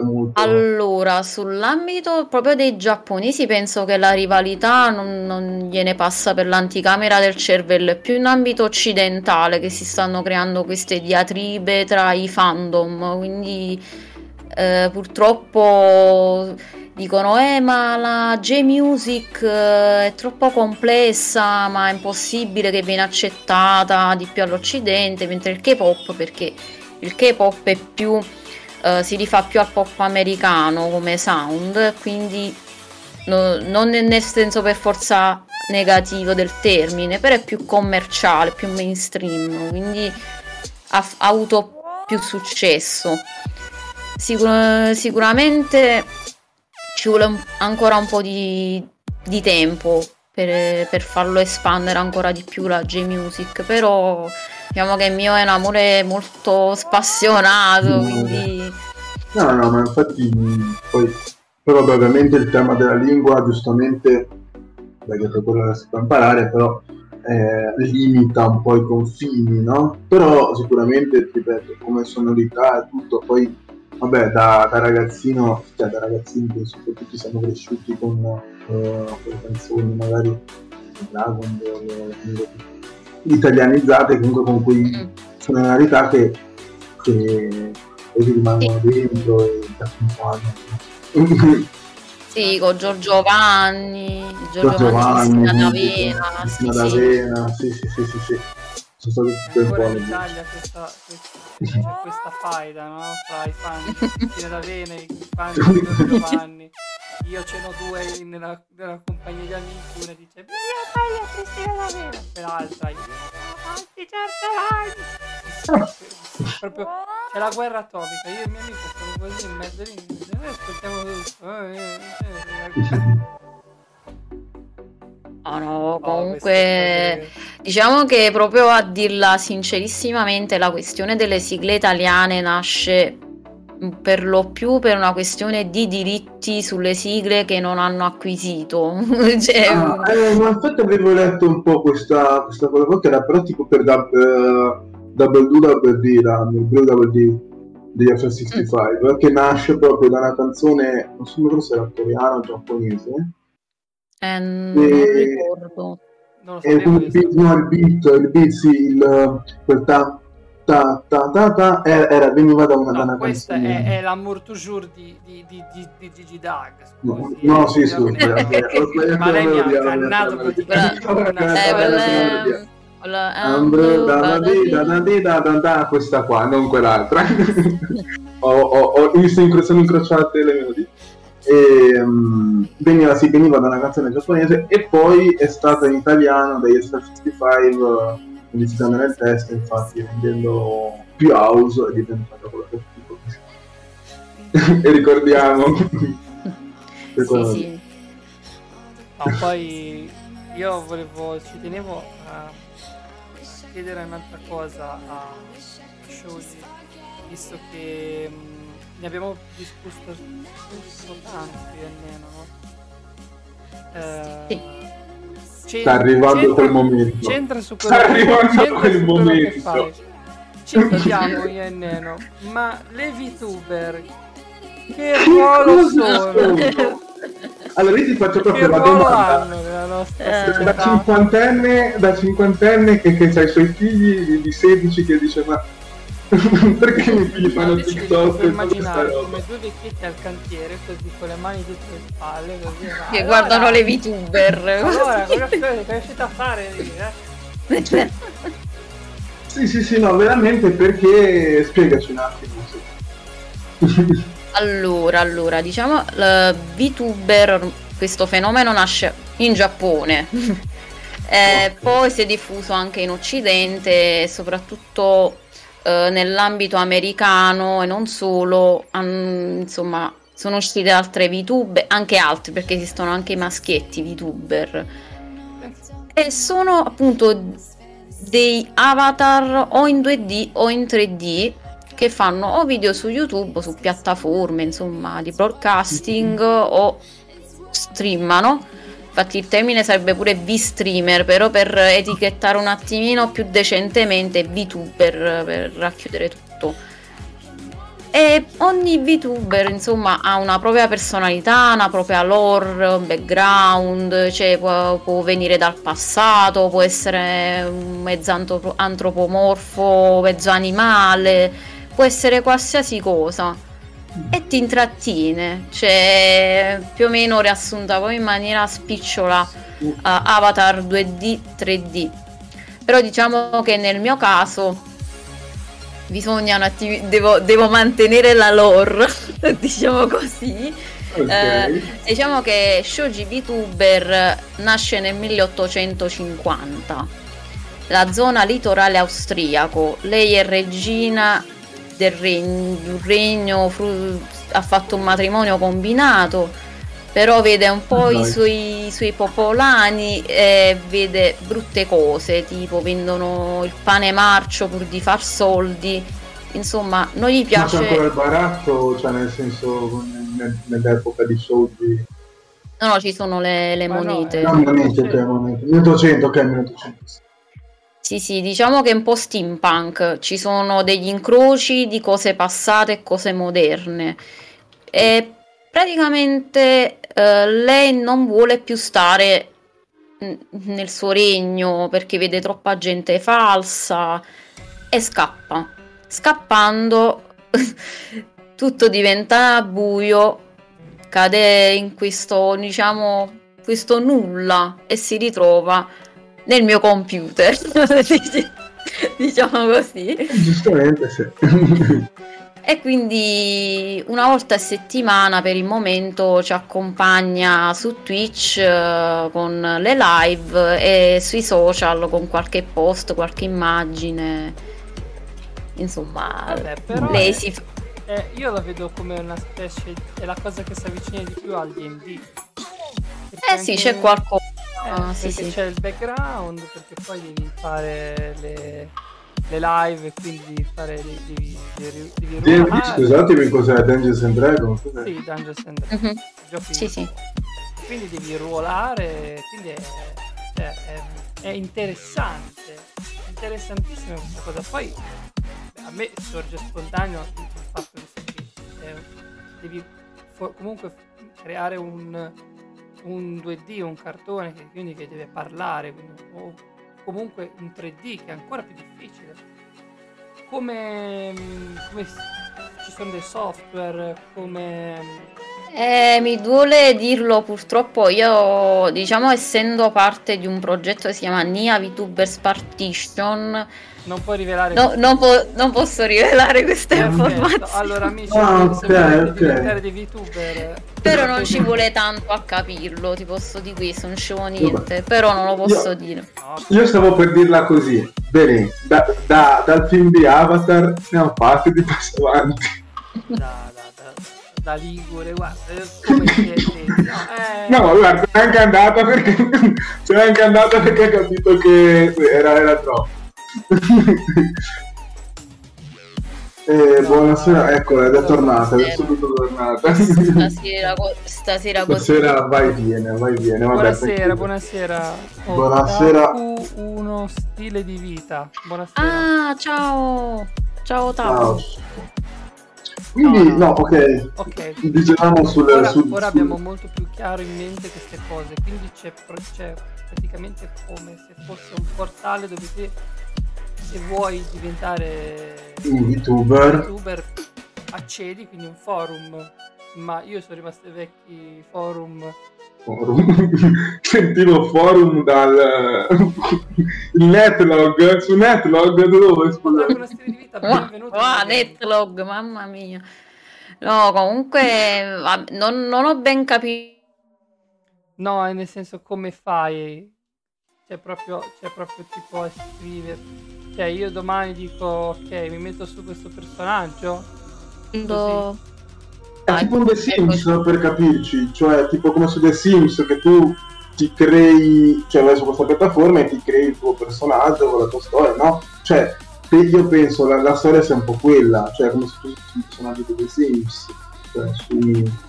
molto... Allora, sull'ambito proprio dei giapponesi penso che la rivalità non, non gliene passa per l'anticamera del cervello, è più in ambito occidentale che si stanno creando queste diatribe tra i fandom, quindi eh, purtroppo dicono eh ma la J-Music eh, è troppo complessa ma è impossibile che viene accettata di più all'occidente mentre il K-pop perché il K-pop è più eh, si rifà più al pop americano come sound quindi no, non nel senso per forza negativo del termine però è più commerciale più mainstream quindi ha, ha avuto più successo. Sicur- sicuramente ci vuole ancora un po' di, di tempo per, per, farlo espandere ancora di più la J-Music, però diciamo che il mio è un amore molto spassionato, mm. quindi... No, no, ma infatti poi... Però ovviamente il tema della lingua, giustamente, perché per quello che si può imparare, però eh, limita un po' i confini, no? Però sicuramente, ripeto, come sonorità e tutto, poi vabbè, da, da, ragazzino, cioè da ragazzini penso che tutti siamo cresciuti con uh, quelle canzoni, magari Dragon Ball, italianizzate, comunque con quei sonorità che, che poi rimangono dentro e ti accompagnano. Sì, con Giorgio Vanni, Giorgio, Vanni, D'Avena, sì, D'Avena, sì, sì, sì, sì, sì sono stati tutti Ancora in Italia questa, questa, questa faida no? fra i fan di D'Avena e i fan di Giovanni. Io ce n'ho due nella, nella compagnia di amici una dice io fai a Cristina D'Avena e l'altra io avanti certo <laughs> proprio c'è la guerra atomica io e i miei amici stiamo così in mezzo lì noi ascoltiamo tutto eh, eh, eh. No, no, comunque diciamo che proprio a dirla sincerissimamente la questione delle sigle italiane nasce per lo più per una questione di diritti sulle sigle che non hanno acquisito. <laughs> cioè... ah, eh, ma infatti avevo letto un po' questa, questa cosa che era però tipo per Double Do Double D, il Blue Double D degli F65, mm. che nasce proprio da una canzone, non so se era coreana o giapponese eh, non e... ricordo. Non è il beat, no, il beat, il beat, sì, il, quel ta, ta, ta, ta, ta era, veniva da una, no, da una questa canzone. È, è l'amour toujours di, di, di, di, di Gigi Dag. Scusi, no, no sì, scusi. <laughs> Ma lei mi ha cannato praticamente. <laughs> Questa qua, non quell'altra. <laughs> ho, ho, ho, sono incrociate le melodie e, um, veniva, sì, veniva da una canzone giapponese e poi è stata in italiano dagli SR65 uh, modificando nel testo infatti rendendo più house è diventata quello che <laughs> e ricordiamo. <laughs> Sì, sì. No, poi io volevo ci tenevo a chiedere un'altra cosa a Shoji visto che um, ne abbiamo discusso, discusso tanti almeno, no? Eh, sì. Sta arrivando c'entra, quel momento. C'entra su quello, Sta arrivando quel momento. Ci chiediamo io e Neno, ma le VTuber che ruolo sono? Allora io ti faccio proprio la domanda. Da cinquantenne, da cinquantenne che, che ha i suoi figli di, di 16 che dice ma <laughs> Perché i figli fanno TikTok? Immaginare come due vecchietti al cantiere, così con le mani dietro le spalle, così. Che allora, guardano le VTuber. <laughs> Allora, cosa riuscite a fare? Eh? sì, sì, sì, no, veramente perché spiegaci un attimo. allora, allora, diciamo, la VTuber, questo fenomeno nasce in Giappone. <laughs> eh, poi si è diffuso anche in Occidente, soprattutto eh, nell'ambito americano e non solo, han, insomma, sono uscite altre VTuber, anche altri perché esistono anche i maschietti VTuber. E sono appunto dei avatar o in 2D o in 3D che fanno o video su YouTube o su piattaforme, insomma, di broadcasting <laughs> o streamano Infatti il termine sarebbe pure V-streamer, però per etichettare un attimino più decentemente VTuber per racchiudere tutto. E ogni VTuber insomma ha una propria personalità, una propria lore, un background, cioè può, può venire dal passato, può essere mezzo antropomorfo, mezzo animale, può essere qualsiasi cosa. E ti intrattiene, cioè più o meno riassunta poi in maniera spicciola uh, Avatar 2D, 3D. Però diciamo che nel mio caso bisogna un attimo, devo, devo mantenere la lore, <laughs> diciamo così. Okay. Eh, diciamo che Shoji VTuber nasce nel 1850 la zona litorale austriaco lei è regina del regno, un regno fru- ha fatto un matrimonio combinato però vede un po' i suoi, i suoi, popolani e vede brutte cose tipo vendono il pane marcio pur di far soldi. Insomma non gli piace ma c'è ancora il baratto cioè nel senso nell'epoca di soldi? No no ci sono le, le monete. no, no monete ok monete. 1800 ok 1800 sì, sì, diciamo che è un po' steampunk, ci sono degli incroci di cose passate e cose moderne. E praticamente eh, lei non vuole più stare nel suo regno perché vede troppa gente falsa e scappa. Scappando <laughs> tutto diventa buio, cade in questo, diciamo, questo nulla e si ritrova nel mio computer, <laughs> diciamo così. Giustamente sì. <laughs> e quindi una volta a settimana per il momento ci accompagna su Twitch uh, con le live e sui social con qualche post, qualche immagine. Insomma, Vabbè, lei è, si eh, io la vedo come una specie è la cosa che si avvicina di più al D&D. Eh sì, c'è qualcosa Ah, sì, sì. c'è il background, perché poi devi fare le, le live e quindi devi fare devi, devi, devi, devi Scusatemi cos'è Dungeons and Dragons? Sì, Dungeons and Dragons. Mm-hmm. Giochi sì, sì. Quindi devi ruolare, quindi è, cioè, è, è interessante, interessantissima questa cosa. Poi a me sorge spontaneo il fatto che eh, devi for- comunque creare un un 2D, un cartone che quindi che deve parlare, quindi, o comunque un 3D che è ancora più difficile. Come, come ci sono dei software, come... Eh, mi duole dirlo purtroppo, io diciamo essendo parte di un progetto che si chiama NIA VTubers Partition, non puoi rivelare. No, non, po- non, posso rivelare queste Perfetto. informazioni. Allora, amici, ah, okay, se volete okay. diventare dei VTuber. Però non ci vuole tanto a capirlo, ti posso dire questo, non ci vuole niente. Vabbè. Però non lo posso io, dire. Io stavo per dirla così. Bene, da, da, dal film di Avatar siamo fatti di passo avanti. Da, da, Ligure, guarda, come siete. No, eh... no guarda, è anche andata perché. C'è anche andata perché ha capito che era, era troppo. <laughs> Eh, no, buonasera, eccola, ed è tornata, è subito tornata. Stasera, stasera, stasera vai viene, vai viene. Vabbè, buonasera, perché... buonasera. Oh, buonasera. uno stile di vita. Buonasera. Ah, ciao. Ciao, ciao. Quindi, no, no. ok. Ok. Dicevamo sul... Ora, sul, ora sul... abbiamo molto più chiaro in mente queste cose, quindi c'è, c'è praticamente come se fosse un portale dove te se vuoi diventare un youtuber. youtuber accedi, quindi un forum. Ma io sono rimasto ai vecchi forum. Forum. <laughs> Sentivo forum dal <laughs> il netlog su netlog dove scusa una stile di vita benvenuto. oh, netlog mamma mia. No comunque non, non ho ben capito. No nel senso come fai? C'è proprio, c'è proprio tipo scrivere. Cioè io domani dico ok mi metto su questo personaggio. Do... è tipo un The Sims per capirci cioè tipo come su The Sims che tu ti crei cioè vai su questa piattaforma e ti crei il tuo personaggio con la tua storia no? cioè io penso la, la storia sia un po' quella cioè come se fosse un personaggio di The Sims cioè su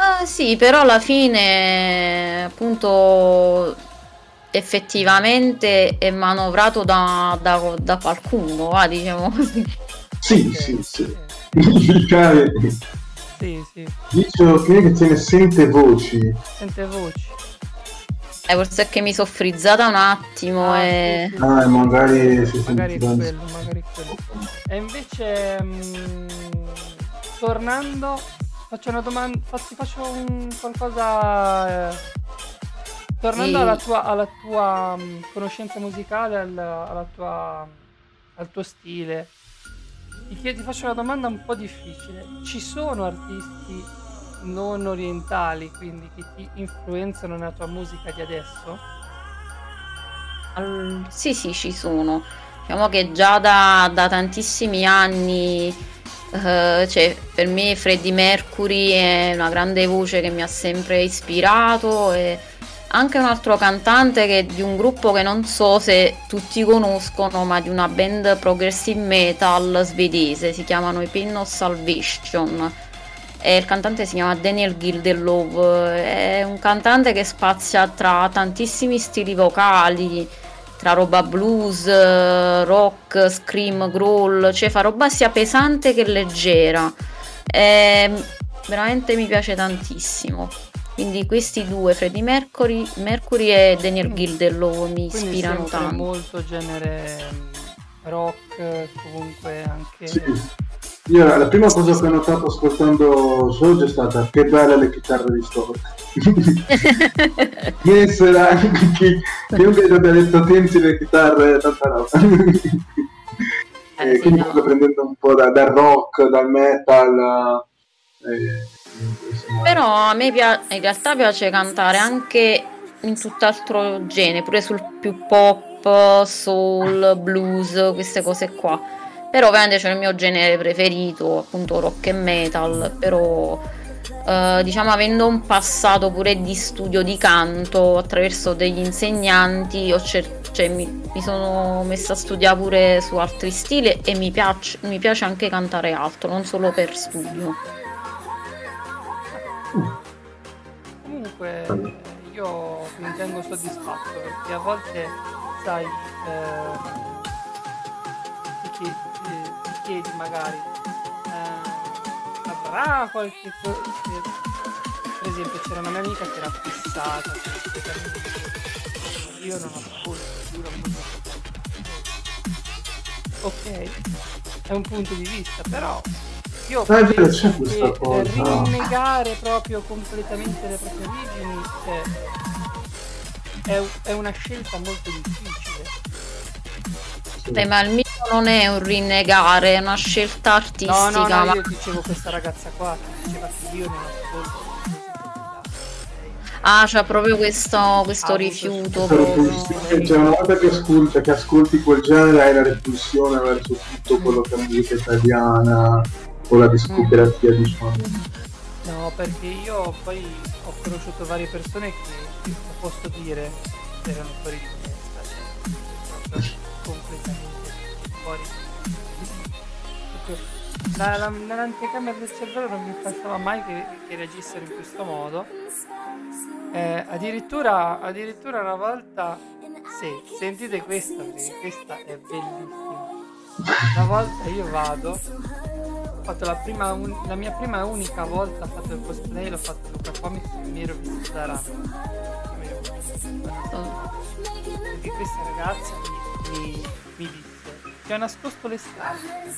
Ah, sì, però alla fine, appunto, effettivamente è manovrato da, da, da qualcuno, va, diciamo così. Sì, sì, sì. Cane. Sì, sì. Dice che se ne sente voci. Sente voci. Eh, forse è che mi sono frizzata un attimo ah, e... Sì, sì. Ah, magari si magari quello, magari quello. E invece... Mh, mm, tornando, faccio una domanda, ti faccio un qualcosa... Eh, tornando Sì. alla tua, alla tua mm, conoscenza musicale, al, alla tua, al tuo stile, ti, chie- ti faccio una domanda un po' difficile. Ci sono artisti non orientali, quindi che ti influenzano nella tua musica di adesso? Al- Sì, sì, ci sono. Diciamo che già da, da tantissimi anni, eh, cioè, per me Freddie Mercury è una grande voce che mi ha sempre ispirato e anche un altro cantante che di un gruppo che non so se tutti conoscono, ma di una band progressive metal svedese, si chiamano i Pain of Salvation. E il cantante si chiama Daniel Gildelove, è un cantante che spazia tra tantissimi stili vocali, tra roba blues, rock, scream, growl, cioè fa roba sia pesante che leggera. E veramente mi piace tantissimo. Quindi questi due, Freddie Mercury, Mercury e Daniel Gildelove, mi Quindi ispirano tanto. molto genere mm, rock, comunque anche... Sì. Io la prima cosa che ho notato ascoltando Soldier è stata che belle le chitarre di Stork. Ieri sera chi, chiunque abbia detto tienti le chitarre, tanta roba. Eh, e sì, quindi no. sto prendendo un po' da- dal rock, dal metal. eh. Però a me pia- in realtà piace cantare anche in tutt'altro genere, pure sul più pop, soul, blues, queste cose qua. Però ovviamente c'è il mio genere preferito, appunto rock e metal, però eh, diciamo avendo un passato pure di studio di canto attraverso degli insegnanti, cer- cioè, mi, mi sono messa a studiare pure su altri stili e mi piace, mi piace anche cantare altro, non solo per studio. Comunque io mi ritengo soddisfatto perché a volte, sai, eh, ti, chiedi, ti chiedi magari, eh, avrà qualche cosa... Per esempio c'era una mia amica che era fissata, io non la musica. Ok, è un punto di vista, però io Ah, è vero, penso c'è questa che cosa. rinnegare proprio completamente le proprie origini è, è, è una scelta molto difficile. Sì. Eh, ma il mio non è un rinnegare, è una scelta No, artistica. no, no, ma- io dicevo questa ragazza qua che diceva che io non ascolto Ah, c'è proprio questo, questo Ah, rifiuto. Proprio. cioè, una volta che ascolti, che ascolti quel genere hai la repulsione verso tutto quello che è musica italiana o la discografia diciamo No, perché io poi ho conosciuto varie persone che, lo posso dire, erano fuori di testa, cioè, completamente fuori. La- la- nell'anticamera del cervello non mi passava mai che, che reagissero in questo modo. Eh, addirittura, addirittura una volta, sì, sentite questa, perché questa è bellissima. Una volta io vado, fatto la, prima, un- la mia prima e unica volta ho fatto il cosplay, l'ho fatto Luca Comics e mi ero vestito da rana. Perché questa ragazza mi, mi, mi disse, ti ho nascosto le scarpe.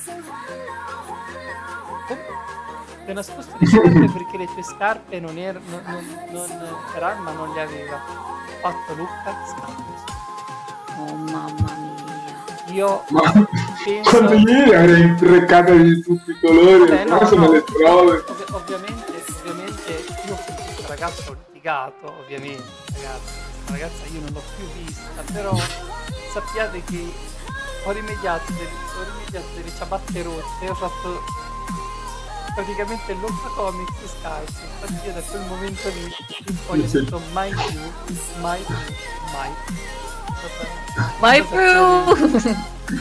Come? Ti ho nascosto le scarpe perché le tue scarpe non erano, non, non, non, Ranma non le aveva. Ho fatto Luca scarpe. Oh mamma mia. Io ma penso... avrei impreccato di tutti i colori Vabbè, no, adesso no. le trove Ov- ovviamente, ovviamente io ragazza ho litigato, ovviamente, ragazzi, ragazza io non l'ho più vista, però sappiate che ho rimediato, delle, ho rimediato delle ciabatte rotte, ho fatto praticamente l'Octa Comics scarse, infatti io da quel momento lì in poi ho detto mai più, mai più, mai più. Mai Situazione- più!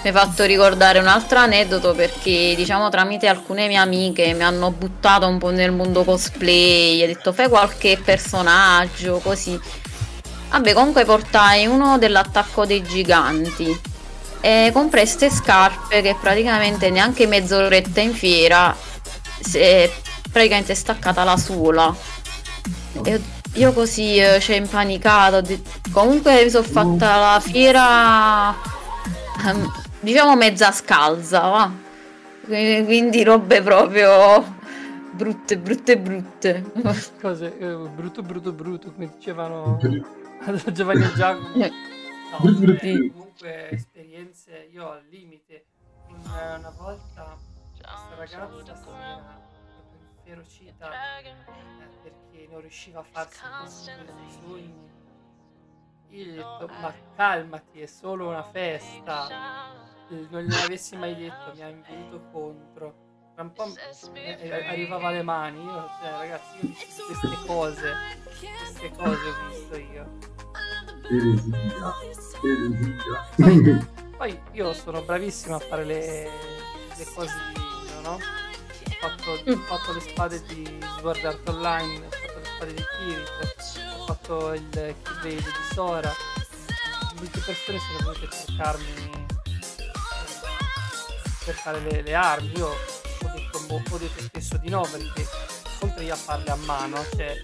Mi hai fatto ricordare un altro aneddoto perché diciamo tramite alcune mie amiche mi hanno buttato un po' nel mondo cosplay, ha detto fai qualche personaggio così. Vabbè comunque portai uno dell'attacco dei giganti e comprai ste scarpe che praticamente neanche mezz'oretta in fiera si è praticamente staccata la suola. E io così eh, cioè impanicata, comunque mi sono fatta la fiera ehm, diciamo mezza scalza, va. Qui- Quindi robe proprio brutte, brutte, brutte. <laughs> Cose eh, brutto, brutto, brutto, come dicevano Giovanni e Giacomo. No, Brutto, brutto. eh, comunque esperienze io al limite. Una, una volta questa ragazza si era eh, perché non riusciva a farsi questi sogni. Io gli ho detto, ma calmati, è solo una festa. Eh, Non gliel'avessi mai detto, mi ha inveito contro. Tra un po' eh, eh, arrivava alle mani, io, cioè, ragazzi, io ho visto queste cose, queste cose ho visto io. Eresia. Eresia. <laughs> Poi io sono bravissimo a fare le, le cose di legno, no? Ho fatto, ho fatto le spade di Sword Art Online, ho fatto le spade di Kirito, ho fatto il Keyblade di Sora. Molte persone sono venute a cercarmi per fare le, le armi. Io ho detto, mo- ho detto spesso di no perché oltre io a farle a mano, cioè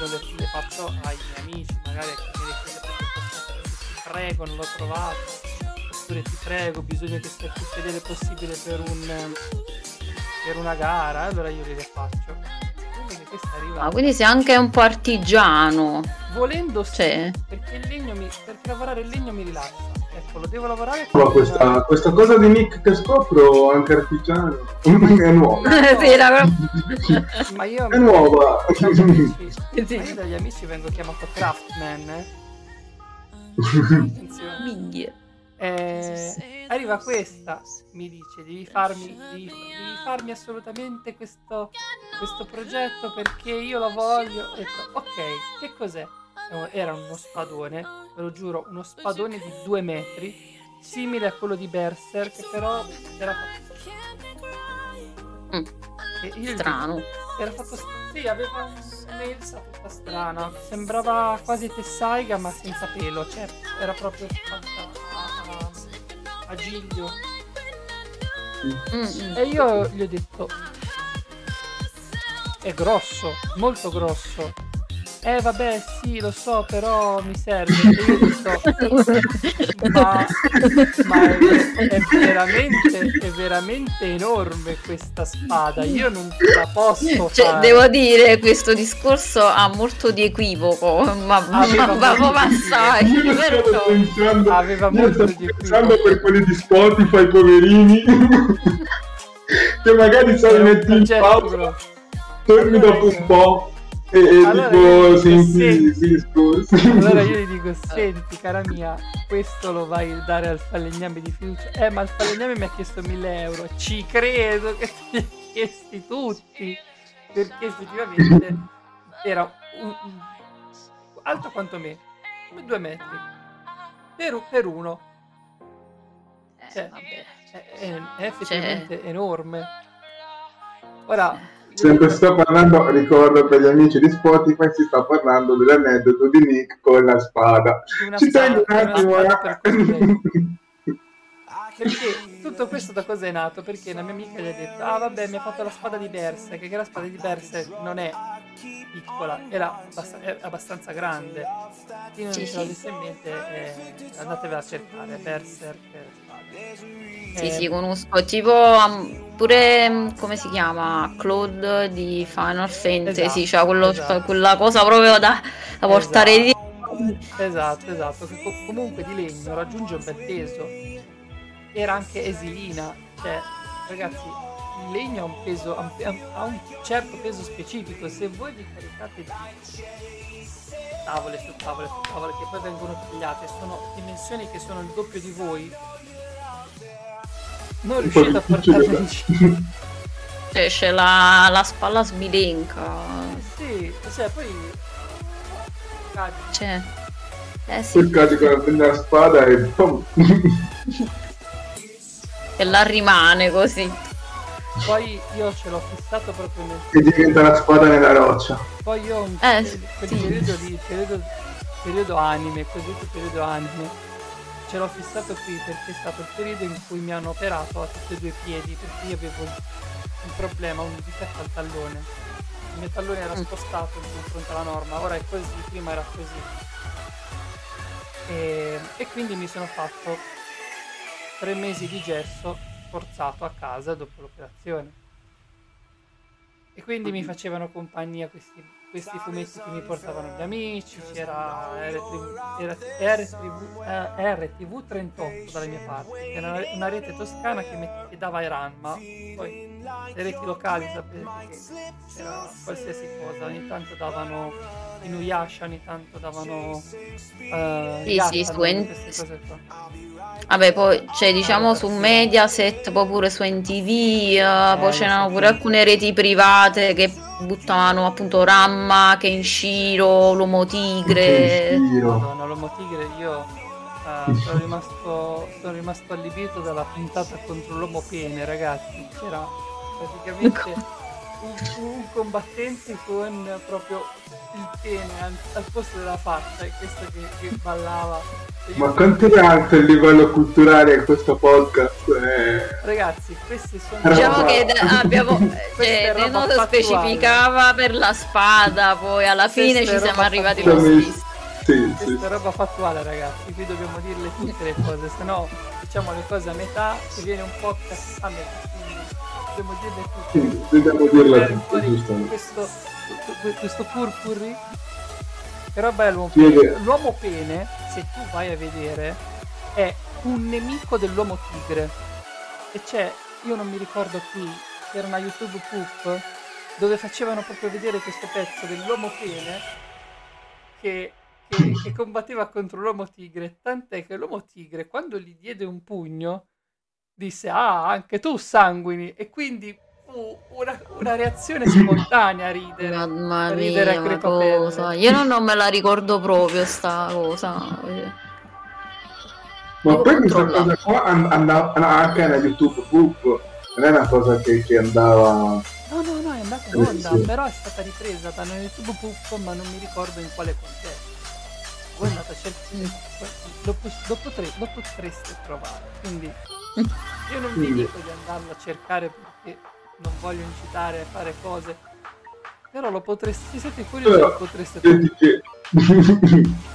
io le, le faccio ai miei amici, magari a chi costantemente, ti prego, non l'ho trovato oppure ti prego, bisogna che sia più fedele possibile per, un, per una gara, allora io le faccio. Quindi Ah, quindi sei anche un po' artigiano. volendo sì, Cioè. perché il legno mi, perché lavorare il legno mi rilassa. Ecco, lo devo lavorare Ma questa, questa cosa di Nick che scopro, anche artigiano, <laughs> è nuova. <laughs> sì, era Ma io È nuova. <laughs> dagli amici, Sì. ma io dagli amici vengo chiamato craftman, eh. Attenzione. Minchia. Eh, arriva questa, mi dice, devi farmi, devi, devi farmi assolutamente questo, questo progetto perché io lo voglio. Detto, ok, che cos'è? Era uno spadone, ve lo giuro, uno spadone di due metri, simile a quello di Berserk, però era fatto... Mm, Strano. era fatto sì, aveva un- un'elsa tutta strana. Sembrava quasi Tessaiga ma senza pelo. Cioè, era proprio fatta a, a, a giglio. Mm, mm. E io gli ho detto: È grosso, molto grosso. Eh vabbè, sì, lo so, però mi serve. <laughs> Ma, ma è, è veramente, è veramente enorme questa spada. Io non la posso Cioè, fare. devo dire, questo discorso ha molto di equivoco, ma, Aveva ma, ma, stavo vero? pensando, Aveva molto stavo di pensando per quelli di Spotify, poverini, <laughs> che magari sai metti in pausa, torni dopo un po' e, e Allora dico, senti. Allora io gli dico, <laughs> senti cara mia, questo lo vai a dare al falegname di fiducia. Eh, ma il falegname mi ha chiesto 1000 euro. Ci credo che ti ha chiesti tutti. Perché effettivamente era un, un- alto quanto me, come due metri. Per, per uno. Cioè, è, è- è effettivamente enorme. Ora, Sempre sto parlando, ricordo per gli amici di Spotify, si sta parlando dell'aneddoto di Nick con la spada. una Ci tengo un attimo, eh. Perché tutto questo da cosa è nato? Perché la mia amica gli ha detto: Ah, vabbè, mi ha fatto la spada di Berserk. Che la spada di Berserk non è piccola, era abbast- è abbastanza grande. Chi non sì. l'avesse in mente, eh, andatevela a cercare. Berserk eh. Sì, Eh, sì, conosco. Tipo pure mm, come si chiama? Claude di Final Fantasy, Esatto, cioè quello- esatto. quella cosa proprio da, da portare Esatto. dietro. Esatto, esatto. Che co- comunque di legno raggiunge un bel peso. Era anche esilina. Cioè, ragazzi, il legno ha un peso, ha un, ha un certo peso specifico. Se voi vi caricate di tavole su tavole su tavole che poi vengono tagliate, sono dimensioni che sono il doppio di voi. Non riuscite a da- in giro. Cioè, c'è la, la spalla sbilenca. Sì, cioè poi cadi. Cioè, eh sì, Cercate con la prima spada e pum. e la rimane così. Poi io ce l'ho fissato proprio nel e diventa la spada nella roccia. Poi io ho un Eh, quel sì. periodo lì, periodo, periodo anime, cosiddetto periodo anime, ce l'ho fissato qui perché è stato il periodo in cui mi hanno operato a tutti e due i piedi perché io avevo un problema, un difetto al tallone. Il mio tallone era Mm. spostato in confronto alla norma, ora è così, prima era così. E, e quindi mi sono fatto tre mesi di gesso portato a casa dopo l'operazione. E quindi mi facevano compagnia questi, questi fumetti che mi portavano gli amici, c'era RTV, era RTV, eh, RTV 38 dalle mie parti, che era una rete toscana che, met- che dava ai RAN, ma poi le reti locali sapete che c'era qualsiasi cosa, ogni tanto davano Inuyasha, ogni tanto davano eh, Sì, sì, Yattano, su en- queste cose qua. Vabbè, poi c'è diciamo su Mediaset, poi pure su NTV, eh, poi Eh, c'erano lo so. pure alcune reti private che buttavano appunto Ramma, Kenshiro, l'Uomo Tigre. Giro. Madonna, l'uomo tigre, io eh, sono, rimasto, sono rimasto allibito dalla puntata contro l'uomo pene, ragazzi. C'era praticamente un, un combattente con proprio il pene an- al posto della faccia e questo che, che ballava. Io- Ma quanto è alto il livello culturale in questo podcast? Eh, Ragazzi, questi sono... Diciamo che d- abbiamo, <laughs> Questa è cioè, roba fattuale. specificava per la spada, poi alla Questa fine è ci roba siamo arrivati fattuale. lo stesso. sì, sì. Questa è roba fattuale ragazzi, qui dobbiamo dirle tutte le cose, se no diciamo le cose a metà e viene un po' quindi dobbiamo dirle tutte. Sì, dobbiamo dirla tutta, giustamente. Questo, questo purpurri, Sì, è pene? vero. L'uomo pene, se tu vai a vedere, è un nemico dell'uomo tigre. E c'è, io non mi ricordo qui, era una YouTube Poop, dove facevano proprio vedere questo pezzo dell'uomo pene che, che- che combatteva contro l'uomo tigre, tant'è che l'uomo tigre quando gli diede un pugno disse ah anche tu sanguini e quindi fu una, una reazione spontanea a ridere. Mamma ridere a mia, ma crepapelle. cosa? Io non, non me la ricordo proprio sta cosa. Ma Devo poi questa cosa qua and- andava anche nella YouTube Book, non è una cosa che, che andava... No, no, no, è andata in Sì, onda, sì. però è stata ripresa da una YouTube Puff, ma non mi ricordo in quale contesto. Voi andate a cercare, lo, pos- lo lo potreste trovare, quindi io non vi dico di andarlo a cercare perché non voglio incitare a fare cose, però lo potreste, se siete curiosi Però, lo potreste. Vedi che... <laughs>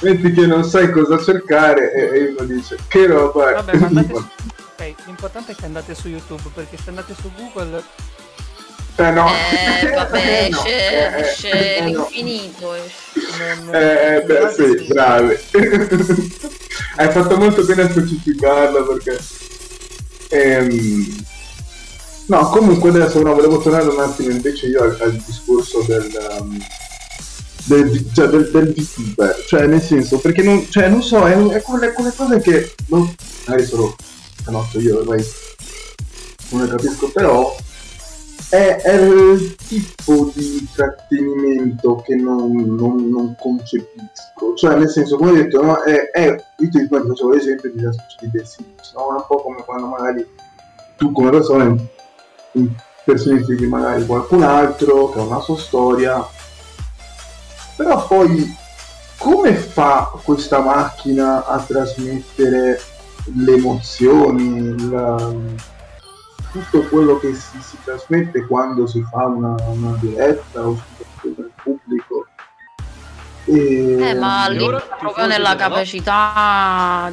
Vedi che non sai cosa cercare e, e uno dice che roba è?" Vabbè, ma andate <laughs> su... Ok, l'importante è che andate su YouTube, perché se andate su Google Eh no. Eh, vabbè, <laughs> Eh, no. esce, Eh, eh, no. l'infinito. esce. non... Eh, beh, andate sì, brave. Hai fatto molto bene a specificarlo perché... Ehm, No, comunque adesso no, volevo tornare un attimo invece io al, al discorso del... um, del, cioè, del, del VTuber, cioè nel senso, perché non, cioè, non so, è, è quelle, quelle cose che non, magari sono canotto io ormai non ne capisco, però è, è il tipo di intrattenimento che non, non, non concepisco, cioè nel senso, come hai detto, no, è, è io ti ricordo, facevo l'esempio di di The Sims, no? È un po' come quando magari tu come persona impersonifichi magari qualcun altro che ha una sua storia, però poi come fa questa macchina a trasmettere le emozioni, il- tutto quello che si, si trasmette quando si fa una, una diretta o si nel pubblico? E... Eh, ma lì ora proprio nella capacità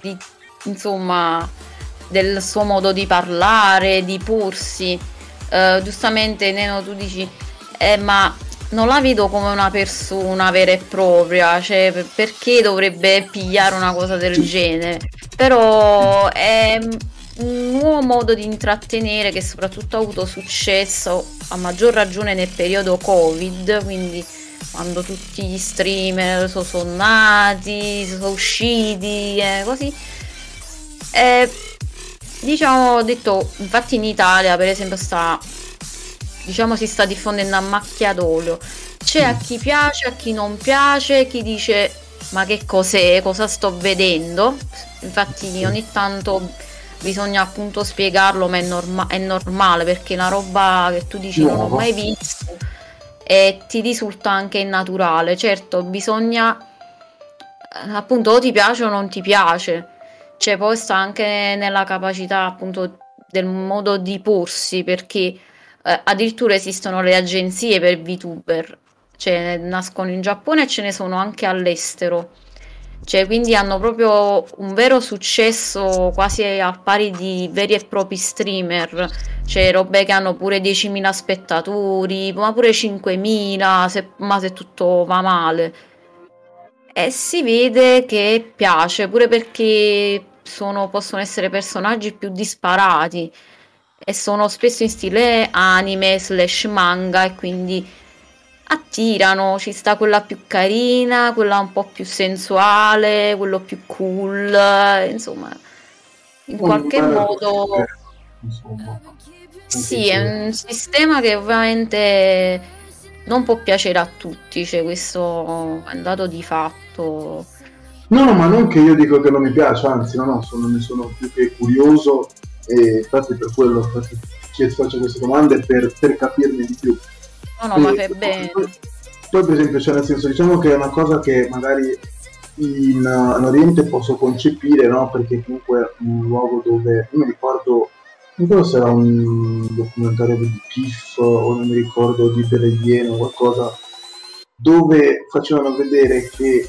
di, insomma, del suo modo di parlare, di porsi. Eh, giustamente, Neno, tu dici, eh, ma non la vedo come una persona vera e propria, cioè per- perché dovrebbe pigliare una cosa del genere? Però è un nuovo modo di intrattenere che soprattutto ha avuto successo a maggior ragione nel periodo Covid, quindi quando tutti gli streamer so- sono nati, sono usciti, eh, così. E, diciamo, ho detto, infatti in Italia per esempio sta, diciamo, si sta diffondendo a macchia d'olio. C'è a chi piace, a chi non piace, chi dice ma che cos'è, cosa sto vedendo. Infatti ogni tanto bisogna appunto spiegarlo, ma è, norma- è normale perché è una roba che tu dici non ho Nuovo. mai visto e ti risulta anche innaturale. Certo, bisogna eh, appunto o ti piace o non ti piace. Cioè, poi sta anche nella capacità appunto del modo di porsi, perché eh, addirittura esistono le agenzie per VTuber, cioè nascono in Giappone e ce ne sono anche all'estero. Cioè, quindi hanno proprio un vero successo quasi al pari di veri e propri streamer. Cioè, robe che hanno pure 10.000 spettatori, ma pure 5.000, se, ma se tutto va male. E si vede che piace, pure perché sono, possono essere personaggi più disparati e sono spesso in stile anime slash manga e quindi attirano, ci sta quella più carina, quella un po' più sensuale, quello più cool, insomma, in qualche modo... Sì, è un sistema che ovviamente non può piacere a tutti, cioè questo è un dato di fatto. No, no, ma non che io dico che non mi piace, anzi, no, no, sono, ne sono più che curioso e infatti per quello infatti, faccio queste domande per, per capirne di più. No, no, ma fai bene. Poi, per esempio, cioè, nel senso, diciamo che è una cosa che magari in, in Oriente posso concepire, no? Perché comunque è un luogo dove, io mi ricordo, non so se era un documentario di Piff o non mi ricordo di Iene o qualcosa, dove facevano vedere che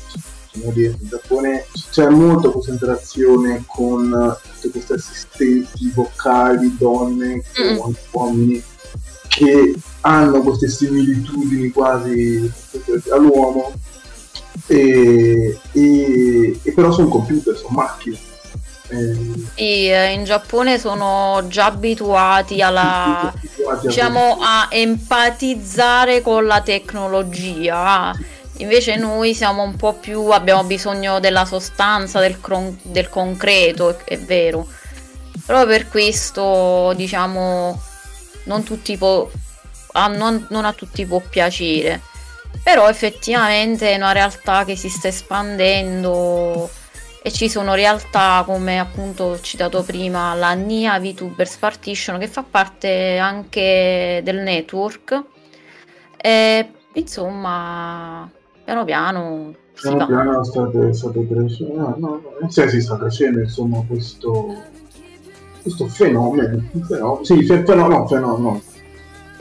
in Giappone c'è molta questa interazione con tutte queste assistenti vocali, donne, mm. uomini, che hanno queste similitudini quasi all'uomo, e, e, e però sono computer, sono macchine. Sì, eh, in Giappone sono già abituati alla diciamo a empatizzare con la tecnologia. Invece noi siamo un po' più abbiamo bisogno della sostanza, del, cron- del concreto, è, è vero. Proprio per questo, diciamo, non tutti po- a, non, non a tutti può piacere. Però effettivamente è una realtà che si sta espandendo e ci sono realtà come appunto ho citato prima la NIA VTubers Partition che fa parte anche del network. E insomma piano piano piano piano state, state crescendo. No, no, no, sì, si sta crescendo insomma questo questo fenomeno, fenomeno sì, fenomeno, no, fenomeno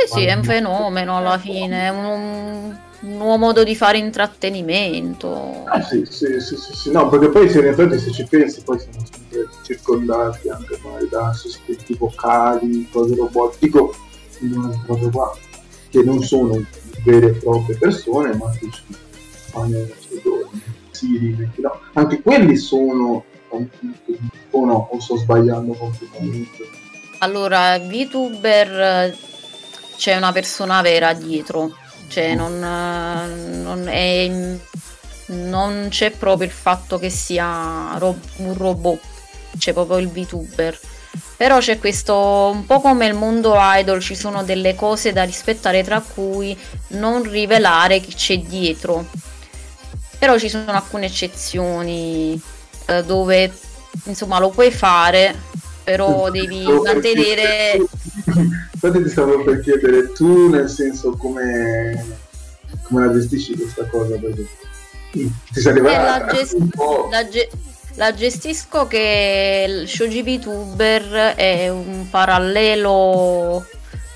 sì, sì, è un fenomeno alla fine, è un, un nuovo modo di fare intrattenimento. Ah sì, sì, sì, sì, sì. no, perché poi se in effetti se ci pensi poi siamo sempre circondati anche magari da assistenti vocali, cose robotico, cose qua, che non sono vere e proprie persone, ma che ci fanno Siri, no? anche quelli sono o no, o sto sbagliando completamente. Allora, VTuber c'è una persona vera dietro, cioè non, non, è, non c'è proprio il fatto che sia ro- un robot, c'è proprio il VTuber. Però c'è questo, un po' come il mondo idol, ci sono delle cose da rispettare, tra cui non rivelare chi c'è dietro. Però ci sono alcune eccezioni eh, dove insomma lo puoi fare, però devi mantenere Infatti ti stavo per chiedere tu nel senso come, come la gestisci questa cosa? Perché ti sei arrivata eh, la, gest- la, ge- la, gestisco che il Shoji VTuber è un parallelo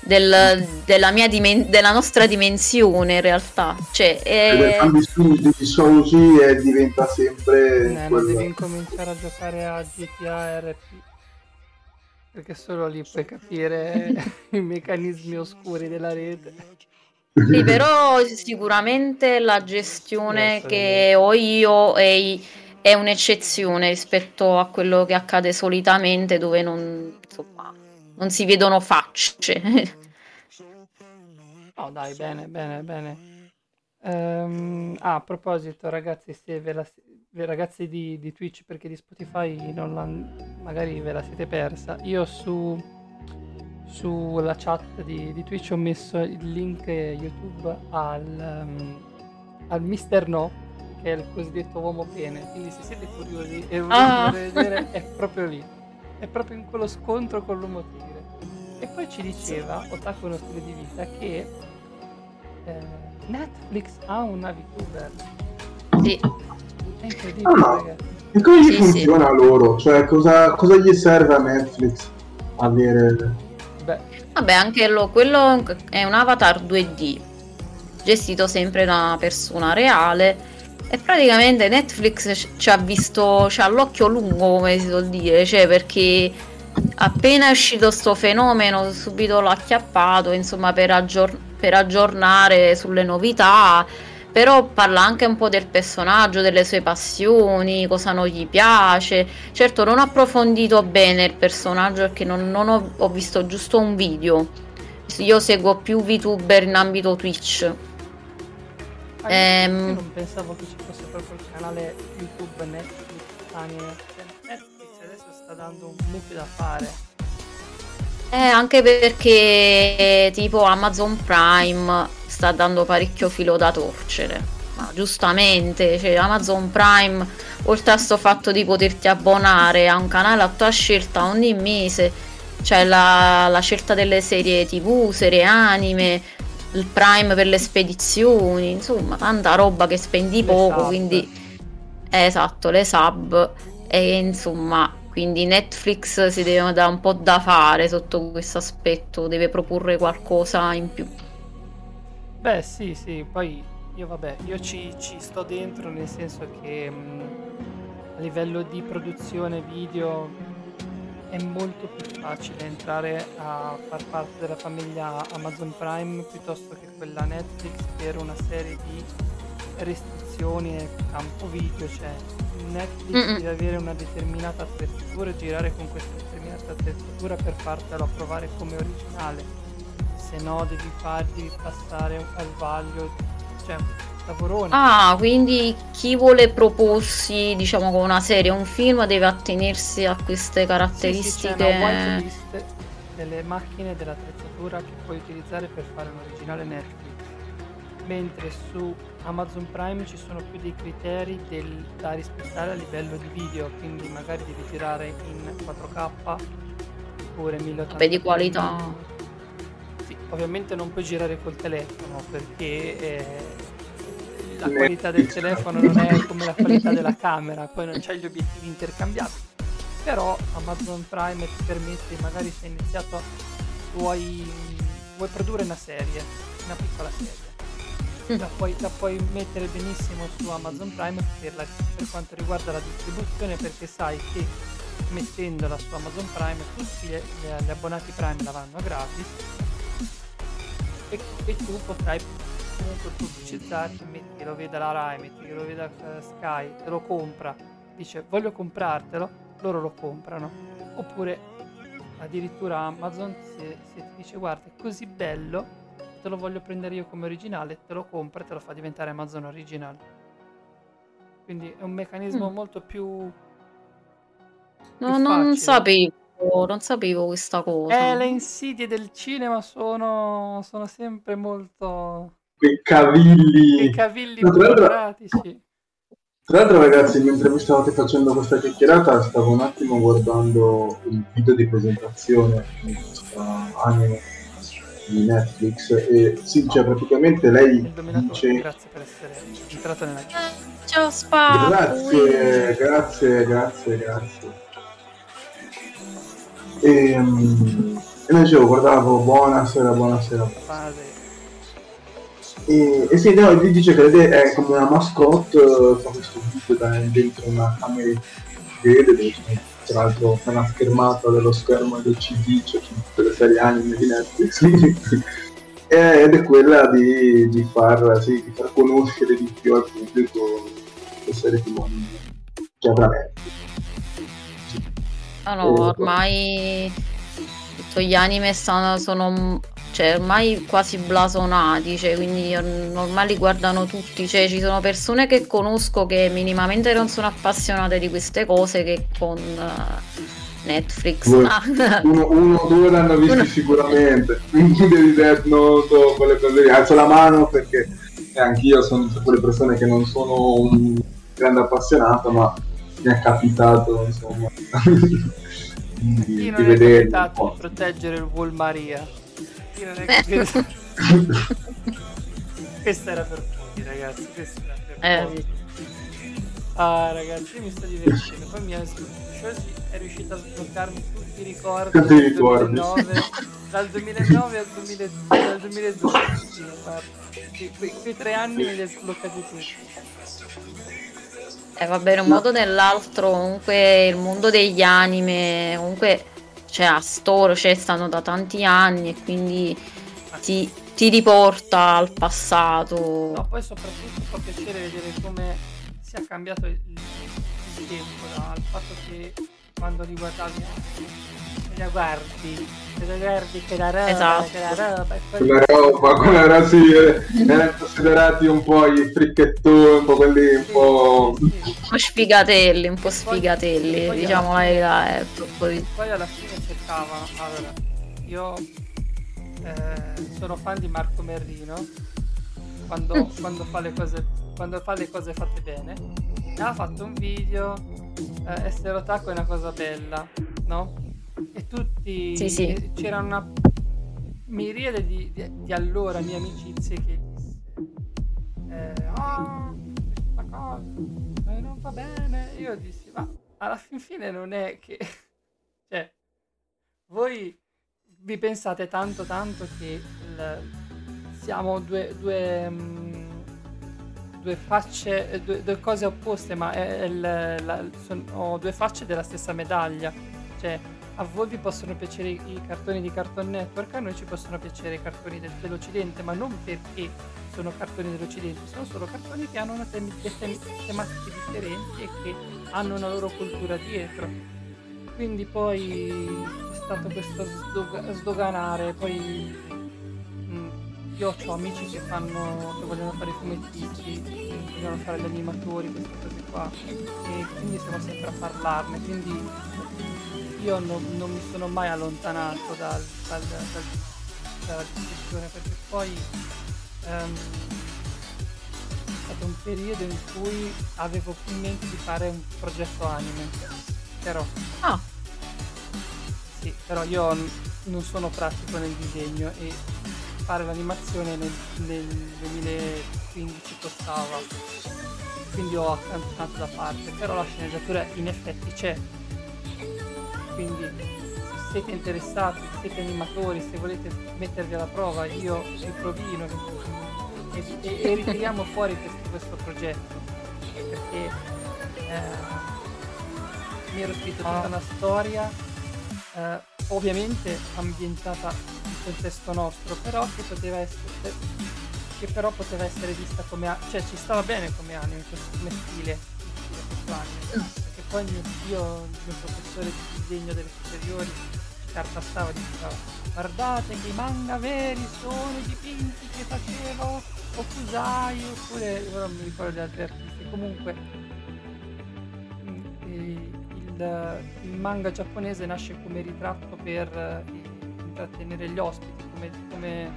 del, della, mia dimen- della nostra dimensione in realtà. Cioè è... di Shoji e diventa sempre eh, non devi incominciare a giocare a GTA RP perché solo lì puoi capire <laughs> i meccanismi oscuri della rete. Sì, però sicuramente la gestione che ho io è, è, un'eccezione rispetto a quello che accade solitamente dove non, insomma, non si vedono facce. <laughs> Oh dai, bene, bene, bene. Um, ah, a proposito, ragazzi, se ve la, ragazzi di, di, Twitch perché di Spotify magari ve la siete persa. Io su sulla chat di, di, Twitch ho messo il link YouTube al, um, al Mister No, che è il cosiddetto uomo bene. Quindi se siete curiosi e volete ah. vedere, è proprio lì. È proprio in quello scontro con l'uomo tigre. E poi ci diceva, Otaku uno stile di vita, che eh, Netflix ha una VTuber. Sì. È incredibile, ah, E come gli sì, funziona sì. loro? Cioè, cosa, cosa, gli serve a Netflix avere... Beh. Vabbè, anche lo, quello è un avatar 2D, gestito sempre da una persona reale E praticamente Netflix ci ha visto, c'ha l'occhio lungo, come si suol dire, cioè perché appena è uscito sto fenomeno subito l'ha acchiappato, insomma, per, aggior- per aggiornare sulle novità, però parla anche un po' del personaggio, delle sue passioni, cosa non gli piace. Certo, non ho approfondito bene il personaggio perché non, non ho, ho visto giusto un video. Io seguo più VTuber in ambito Twitch Ah, io- Ehm. Non pensavo che ci fosse proprio il canale YouTube Netflix. Niente. Netflix adesso sta dando un mucchio da fare. Eh, anche perché tipo Amazon Prime sta dando parecchio filo da torcere. Ma giustamente, cioè Amazon Prime, oltre a sto fatto di poterti abbonare a un canale a tua scelta ogni mese, c'è la, la scelta delle serie TV, serie anime, il Prime per le spedizioni, insomma, tanta roba che spendi Le poco, sub. quindi eh, esatto, le sub e insomma, quindi Netflix si deve dare un po' da fare sotto questo aspetto, deve proporre qualcosa in più. Beh, sì, sì, poi io vabbè, io ci, ci sto dentro nel senso che mh, a livello di produzione video è molto più facile entrare a far parte della famiglia Amazon Prime piuttosto che quella Netflix per una serie di restrizioni nel campo video, cioè Netflix Mm-mm. deve avere una determinata attrezzatura e girare con questa determinata attrezzatura per fartelo approvare come originale se no devi fargli passare al vaglio cioè lavorone Ah, quindi chi vuole proporsi, diciamo, con una serie o un film deve attenersi a queste Sì, sì, c'è caratteristiche. una whitelist delle macchine e dell'attrezzatura che puoi utilizzare per fare un originale Netflix mentre su Amazon Prime ci sono più dei criteri del- da rispettare a livello di video quindi magari devi girare in 4K oppure 1080 Beh, di qualità. Sì, ovviamente non puoi girare col telefono perché eh, la qualità del telefono non è come la qualità della camera, poi non c'hai gli obiettivi intercambiabili. Però Amazon Prime ti permette, magari se hai iniziato, vuoi, vuoi produrre una serie, una piccola serie. Mm. La puoi, la puoi mettere benissimo su Amazon Prime per, la- per quanto riguarda la distribuzione perché sai che mettendola su Amazon Prime tutti gli, gli abbonati Prime la vanno gratis e, e tu potrai comunque pubblicizzarti, metti che lo veda la Rai, metti che lo veda eh, Sky, te lo compra, dice voglio comprartelo, loro lo comprano. Oppure addirittura Amazon se, se ti dice guarda è così bello, te lo voglio prendere io come originale, te lo compra e te lo fa diventare Amazon Original. Quindi è un meccanismo Mm. molto più... No, più non facile. sapevo, non sapevo questa cosa. Eh, le insidie del cinema sono, sono sempre molto... Quei i cavilli. cavilli No, tra l'altro-. Tra l'altro ragazzi, mentre vi stavate facendo questa chiacchierata, stavo un attimo guardando il video di presentazione di questa anime di Netflix e sì, cioè praticamente lei dice grazie per essere entrato nella Ciao Spa. grazie, grazie, grazie, grazie. E, mm, e noi dicevo, guardavo, buonasera, buonasera. fase. E, e sì, no, lui dice che è come una mascotte, eh, fa questo video da dentro una camera di vede, dove tra l'altro c'è una schermata dello schermo del CD, c'è tutte le serie anime di Netflix, <laughs> ed è quella di, di, far, sì, di far conoscere di più al pubblico le serie TV che avrà Netflix. No, no, ormai gli anime stanno, sono cioè, ormai quasi blasonati, cioè, quindi or- ormai li guardano tutti, cioè, ci sono persone che conosco che minimamente non sono appassionate di queste cose che con eh, Netflix. Due. Ah, <laughs> Uno, uno o due l'hanno visto Uno. sicuramente, quindi <laughs> di Death Note o quelle cose lì. Alzo la mano perché eh, anch'io sono tra quelle persone che non sono un grande appassionato, ma mi è capitato insomma <laughs> di, Chi di vedere proteggere il Wall Eh. capitato... <laughs> Questa era per pochi ragazzi, questa era per eh, pochi. sì. Ah ragazzi, io mi sto divertendo. Poi mi è, Shoshi è riuscito a sbloccarmi tutti i ricordi Tutti i ricordi. 2009, dal 2009 al 2000 dal 2012. Sì, guarda. Sì, quei, quei tre anni me li ha sbloccati tutti. eh, vabbè, in un modo o nell'altro, comunque il mondo degli anime, comunque, cioè, a store, cioè, stanno da tanti anni e quindi ti, ti riporta al passato. No, poi soprattutto fa piacere vedere come sia cambiato il, il tempo dal fatto che quando riguardavi la guardi, la guardi che la roba, Esatto. che la roba, poi Quella roba, come era sì, eh, erano considerati un po' i fricchettoni, un po' quelli un po'... Sì, sì. Un po' sfigatelli, un po' sfigatelli, poi diciamo la verità, è proprio... Poi alla fine cercavano, allora, io eh, sono fan di Marco Merrino, quando, <laughs> quando fa le cose, quando fa le cose fatte bene, ha fatto un video, eh, essere otaku è una cosa bella, no? E tutti, Sì, sì. c'era una miriade di, di, di allora mie amicizie che disse, eh, ah, questa cosa eh, non va bene, io dissi, ma alla fin fine non è che, <laughs> cioè, voi vi pensate tanto tanto che il- siamo due, due, mm, due facce, due, due cose opposte, ma è il- la- sono due facce della stessa medaglia. Cioè, a voi vi possono piacere i, cartoni di Cartoon Network, a noi ci possono piacere i cartoni del- dell'Occidente, ma non perché sono cartoni dell'Occidente, sono solo cartoni che hanno una de- tem- tematiche differenti e che hanno una loro cultura dietro. Quindi poi è stato questo sdog- sdoganare, poi mm, io ho amici che fanno, che vogliono fare i fumettisti, che vogliono fare gli animatori, queste cose qua, e quindi siamo sempre a parlarne, quindi io non, non mi sono mai allontanato dal, dal- dal- dalla discussione perché poi ehm, è stato un periodo in cui avevo più in mente di fare un progetto anime, però Ah, sì, però io n- non sono pratico nel disegno e fare l'animazione nel, nel 2015 costava, quindi ho accantonato da parte, però la sceneggiatura in effetti c'è. Quindi se siete interessati, se siete animatori, se volete mettervi alla prova, io vi provino e, e- e ritiriamo fuori questo, questo progetto. Perché eh, mi ero scritto tutta una storia eh, ovviamente ambientata in contesto nostro però che poteva essere che però poteva essere vista come cioè ci stava bene come anime come stile, stile anime perché poi mio zio il mio professore di disegno delle superiori ci tartassava e diceva guardate che i manga veri sono i dipinti che faceva Okusai oppure ora non mi ricordo gli altri artisti comunque mm, eh, il, il manga giapponese nasce come ritratto per eh, intrattenere gli ospiti come, come,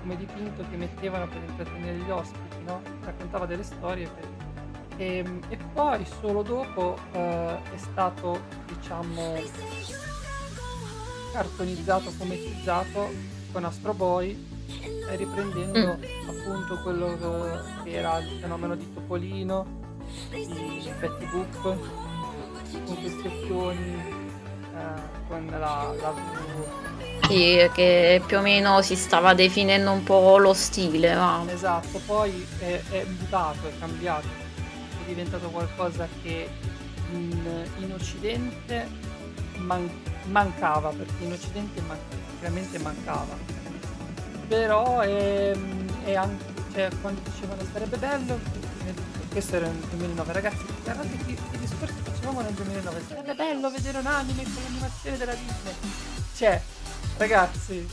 come dipinto che mettevano per intrattenere gli ospiti no? raccontava delle storie per- e, e poi solo dopo eh, è stato diciamo cartonizzato, fumettizzato con Astro Boy riprendendo appunto quello che- era il fenomeno di Topolino di Betty Boop con questi occhioni eh, con la, la V. Sì, che più o meno si stava definendo un po' lo stile, ma... Esatto, poi è, è mutato, è cambiato, diventato qualcosa che in, in Occidente man- mancava, perché in Occidente man- veramente mancava. Però è, è anche, cioè, quando dicevano sarebbe bello, questo era nel 2009, ragazzi, guardate che, che discorsi facevamo nel 2009, sarebbe bello vedere un anime con l'animazione della Disney. Cioè, ragazzi,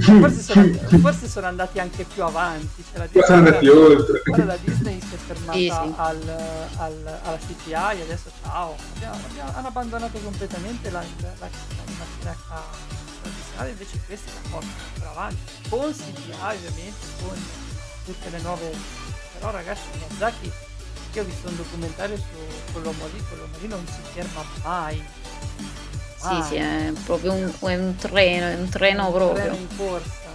forse sono, forse sono andati anche più avanti. Cioè la Poi sono andati oltre. Ora la Disney si è fermata Sì, sì. Al, al- alla CPI, adesso ciao. Abbiamo- abbiamo- hanno abbandonato completamente la, la, la, l'animazione a tradizionale, invece questi la portano ancora avanti. Con CPI ovviamente, con tutte le nuove... Però ragazzi, Miyazaki, io ho visto un documentario su quell'uomo lì, quell'uomo lì non si ferma mai. Sì, sì, è proprio un, è un treno, è un treno Un proprio. treno in corsa.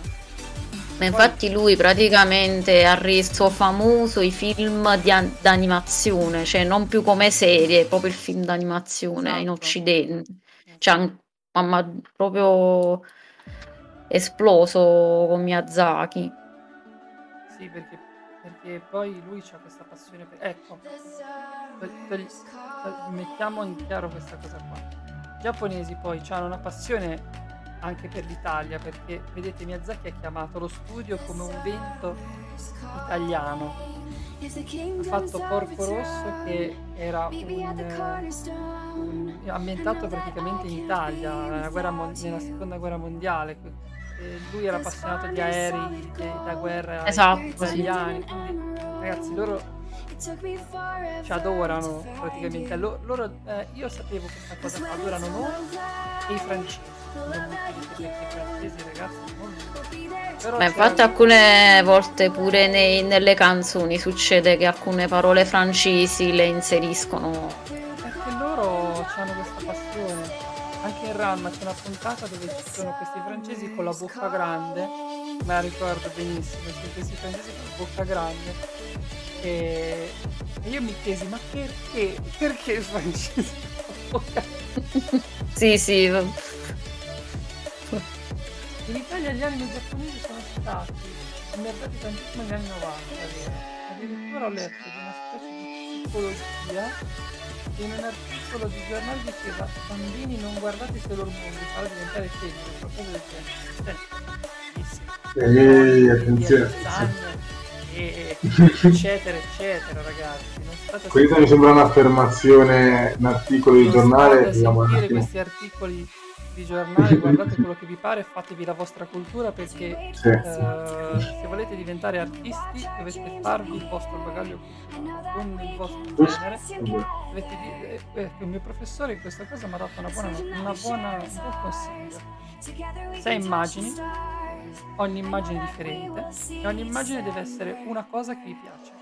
Ma infatti lui praticamente ha reso famoso i film di an- d'animazione, cioè non più come serie, proprio il film d'animazione in Esatto. Occidente. Cioè, an- mamma, proprio esploso con Miyazaki. Sì, perché perché poi lui ha questa passione per... Ecco, mettiamo in chiaro questa cosa qua. I giapponesi poi hanno una passione anche per l'Italia, perché vedete Miyazaki ha chiamato lo studio come un vento italiano. Ha fatto Porco Rosso che era un, eh, un- ambientato praticamente in Italia, nella, guerra nella seconda guerra mondiale. E lui era appassionato di aerei da guerra Esatto, italiani. Quindi, ragazzi, loro ci adorano praticamente. Lo- loro, eh, io sapevo questa cosa, adorano noi e i francesi. Ragazzi, Ma infatti alcune volte pure nei- nelle canzoni succede che alcune parole francesi le inseriscono. Perché loro hanno questa passione. Anche in Ranma c'è una puntata dove ci sono questi francesi con la bocca grande, me la ricordo benissimo, questi francesi con la bocca grande. E, e io mi chiesi, ma perché? Perché i francesi con la bocca Sì, sì, In Italia gli anime giapponesi sono stati ammertati tantissimo negli anni 90, vero? Addirittura ho letto di una specie di psicologia che in un articolo di giornale diceva bambini non guardate Sailor Moon, vi farà diventare femmine, qualcosa del genere. Cioè, Ehi, attenzione. E, eccetera, eccetera, ragazzi. Non Questa mi sembra un'affermazione, un articolo di non giornale. un sentire attimo. questi articoli di giornale, guardate quello che vi pare, fatevi la vostra cultura perché Sì. eh, se volete diventare artisti dovete farvi il vostro bagaglio con il vostro genere. Dovete dire, eh, eh, il mio professore in questa cosa mi ha dato una buona, una buona, un buon consiglio. Sei immagini, ogni immagine è differente e ogni immagine deve essere una cosa che vi piace.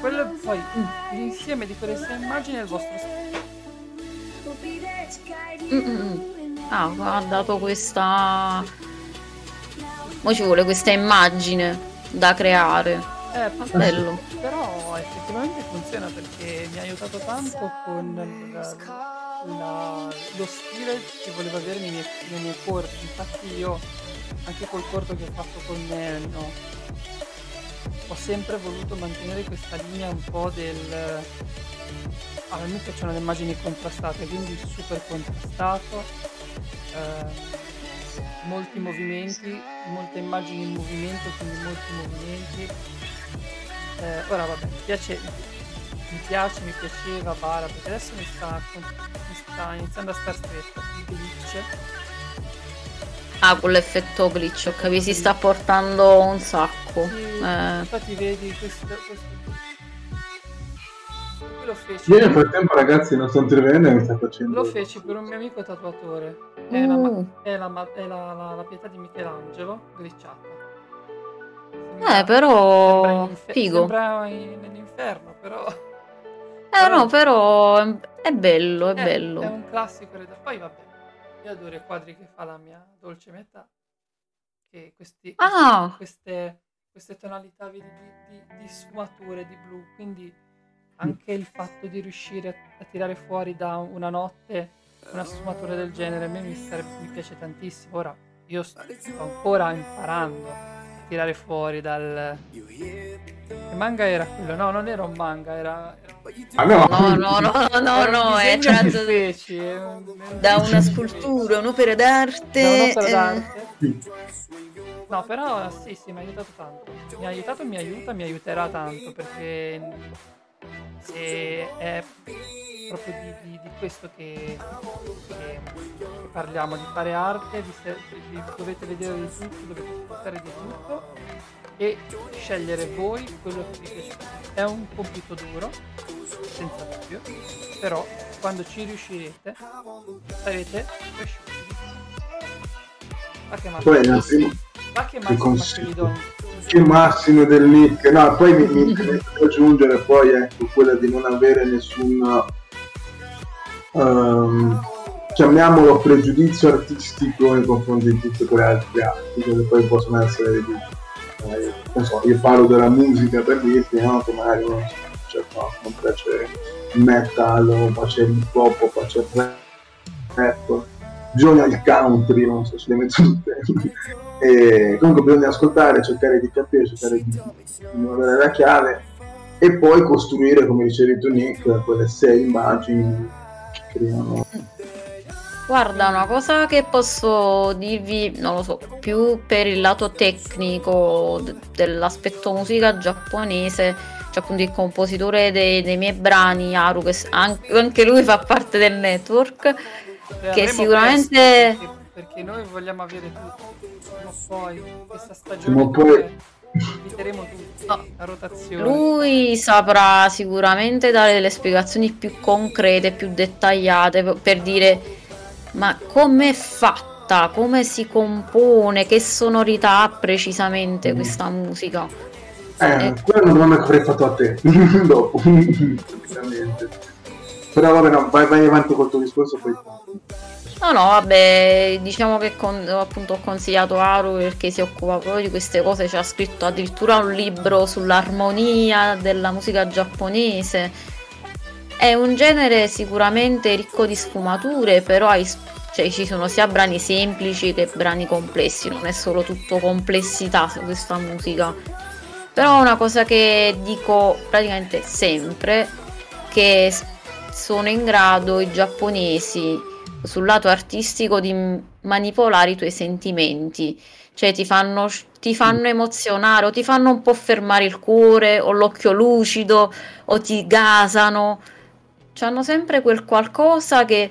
Quello poi l'insieme di quelle sei immagini è il vostro stile. Mm, mm, mm. Ah, ha dato questa. Mo ci vuole questa immagine da creare. Eh. Bello. Però effettivamente funziona perché mi ha aiutato tanto con la- la- lo stile che volevo avere nei miei, nei miei corti. Infatti io, anche col corto che ho fatto con Nenno, ho sempre voluto mantenere questa linea un po' del... A me piacciono le immagini contrastate, quindi super contrastato, eh, molti movimenti, molte immagini in movimento, quindi molti movimenti. Eh, ora vabbè, mi piace, mi piace, mi piaceva Bara, perché adesso mi sta, mi sta iniziando a star stretto il glitch. Ah, con l'effetto glitch, ho capito, si sta portando un sacco. Sì, Eh, infatti vedi questo, questo Qui lo feci, Io nel frattempo, ragazzi, non sto intervenendo e mi sta facendo. lo feci per un mio amico tatuatore. È, la, uh, è la è la- la- la pietà di Michelangelo glitchata. eh, però sembra infer- figo. Sembra in- nell'inferno, però. Eh no, però è- è bello, è Eh, bello. È un classico. Poi vabbè, io adoro i quadri che fa la mia dolce metà. Che questi, Ah. queste, queste tonalità di, di, di sfumature di blu. Quindi anche il fatto di riuscire a, a tirare fuori da una notte una sfumatura del genere a me mi, sarebbe- mi piace tantissimo. Ora io sto ancora imparando a tirare fuori dal. Che manga era quello? No, non era un manga, era. Ah, no, No, no, no, no, no, è tratto da una scultura, un'opera d'arte. feci. Da un'opera eh, d'arte. No, però sì, sì, mi ha aiutato tanto. Mi ha aiutato, mi aiuta, mi aiuterà tanto perché se è proprio di, di- di questo che, che- che parliamo, di fare arte, se- vi dovete vedere di tutto, dovete ascoltare di tutto e scegliere voi quello che vi piace. È un compito duro, senza dubbio, però quando ci riuscirete sarete cresciuti. Va che primo- va che. Macchidon. Che massimo del link. No, poi mi, mi interessa aggiungere poi ecco quella di non avere nessun ehm, chiamiamolo pregiudizio artistico nei confronti di tutte quelle altre arti che poi possono essere vedi, eh, non so, io parlo della musica per dirti, no? Che magari non, cioè, no, non piace metal, o il hip hop, o il rap, bisogna il country, non so se le metto tutte. E comunque bisogna ascoltare, cercare di capire, cercare di, di avere la chiave e poi costruire, come dicevi tu Nick, quelle sei immagini che creano Guarda, una cosa che posso dirvi, non lo so, più per il lato tecnico d- dell'aspetto musica giapponese, cioè appunto il compositore dei, dei miei brani, Haru, che anche lui fa parte del network, Le che sicuramente... presto, perché, perché noi vogliamo avere tutto. Prima o poi, questa stagione poi- inviteremo tutti No. a rotazione. Lui saprà sicuramente dare delle spiegazioni più concrete, più dettagliate per dire ma com'è fatta, come si compone, che sonorità ha precisamente Mm. questa musica. Eh, Eh. quella è una domanda che avrei fatto a te <laughs> dopo. <laughs> Però vabbè, no, vai, vai avanti col tuo discorso, poi... No, no, vabbè, diciamo che con- appunto ho consigliato Haru perché si occupa proprio di queste cose, ci ha scritto addirittura un libro sull'armonia della musica giapponese. È un genere sicuramente ricco di sfumature, però hai cioè, ci sono sia brani semplici che brani complessi, non è solo tutto complessità questa musica. Però una cosa che dico praticamente sempre, che sono in grado i giapponesi sul lato artistico di manipolare i tuoi sentimenti, cioè ti fanno, ti fanno emozionare o ti fanno un po' fermare il cuore o l'occhio lucido o ti gasano. Hanno sempre quel qualcosa che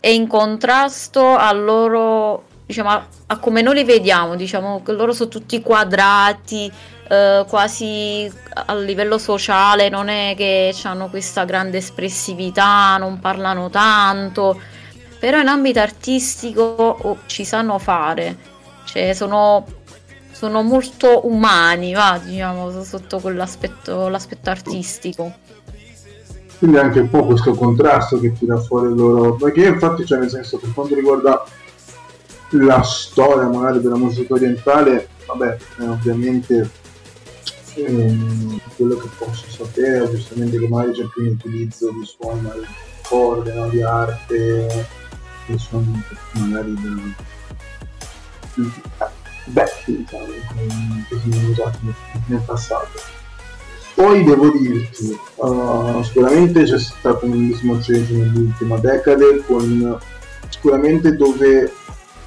è in contrasto al loro, diciamo, a, a come noi li vediamo, diciamo che loro sono tutti quadrati, eh, quasi a livello sociale, non è che hanno questa grande espressività, non parlano tanto, però in ambito artistico oh, ci sanno fare, cioè sono, sono molto umani, va, diciamo, sotto quell'aspetto l'aspetto artistico. Quindi anche un po' questo contrasto che tira fuori loro. Perché infatti, cioè, nel senso, per quanto riguarda la storia magari della musica orientale, vabbè, eh, ovviamente ehm, quello che posso sapere è giustamente che magari c'è più un utilizzo di suoni di corde, no, di arte, di suoni magari del- vecchi, diciamo, che sono usati nel- passato. Poi devo dirti, uh, sicuramente c'è stato un bellissimo change nell'ultima decade, con sicuramente dove,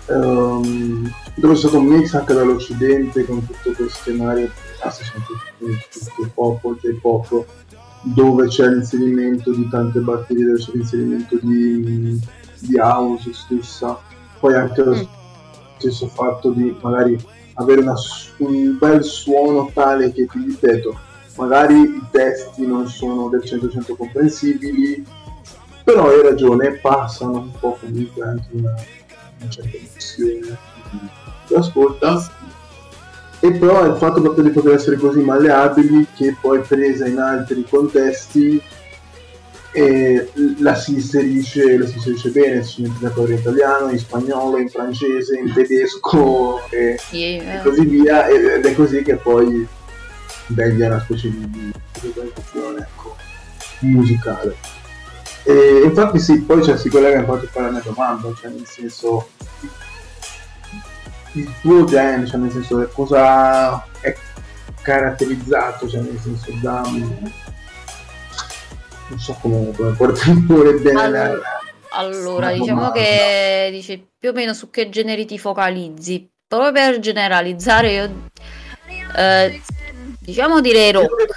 ehm, dove c'è stato un mix anche dall'occidente con tutte queste varie classiche, sono tutti, tutti il pop, oltre il pop, dove c'è l'inserimento di tante batterie, dove c'è l'inserimento di, di house stessa, poi anche lo Mm. stesso fatto di magari avere una un bel suono tale che ti ripeto magari i testi non sono del 100% comprensibili però hai ragione passano un po' comunque anche una, una certa emozione ti ascolta e però il fatto proprio di poter essere così malleabili che poi presa in altri contesti e la si inserisce, la si inserisce bene, si d'accordo in italiano, in spagnolo, in francese, in tedesco e, Sì, e eh, così via ed è così che poi degli una specie di, realizzazione ecco, musicale. E infatti sì, poi cioè, si collega infatti poi alla mia domanda, cioè nel senso il tuo genere, cioè nel senso cosa è caratterizzato, cioè nel senso da non so come, come portare bene Allora- la- Allora, diciamo domanda. che dice più o meno su che generi ti focalizzi. Proprio per generalizzare, io eh, diciamo direi rock.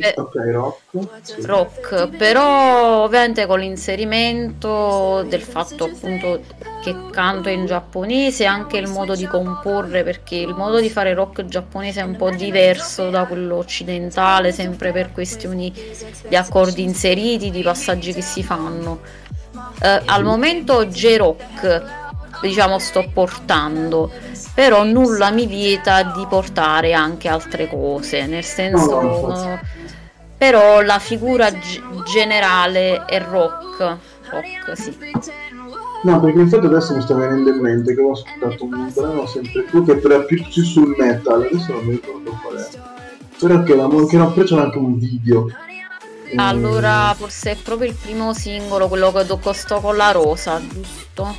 Eh, Ok, rock. sì. rock, però ovviamente con l'inserimento del fatto appunto che canto in giapponese anche il modo di comporre, perché il modo di fare rock giapponese è un po' diverso da quello occidentale, sempre per questioni di accordi inseriti, di passaggi che si fanno. Eh, al momento J-Rock, diciamo, sto portando, però nulla mi vieta di portare anche altre cose, nel senso, No, infatti. però la figura g- generale è rock, rock, sì. No, perché infatti adesso mi sta venendo in mente che ho ascoltato un brano sempre più che era più, sul metal, adesso non mi ricordo qual è. Però che era, mo- che era preso anche un video. E- Allora, forse è proprio il primo singolo, quello che costò con la rosa, giusto?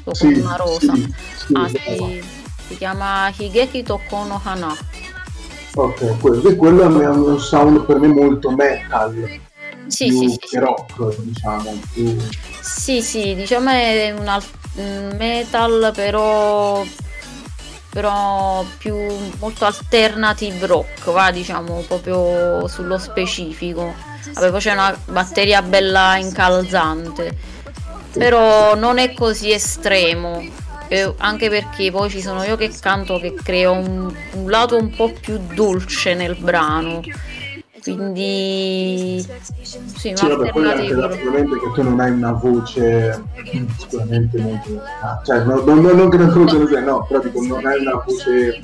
Sto sì, con una rosa. sì, sì, Ah, sì. Si chiama Higeki Tokono Hana. Ok, quello, quello è un sound per me molto metal. Sì, sì, sì, sì. rock, diciamo. Più... Sì, sì, diciamo è un metal però però più molto alternative rock, va diciamo proprio sullo specifico. Vabbè, poi c'è una batteria bella incalzante, però non è così estremo. Eh, anche perché poi ci sono io che canto che creo un, un lato un po' più dolce nel brano quindi sì, sì vabbè, poi anche sicuramente che tu non hai una voce sicuramente molto ah, cioè non, non, non che non lo sei no però dico non hai una voce eh,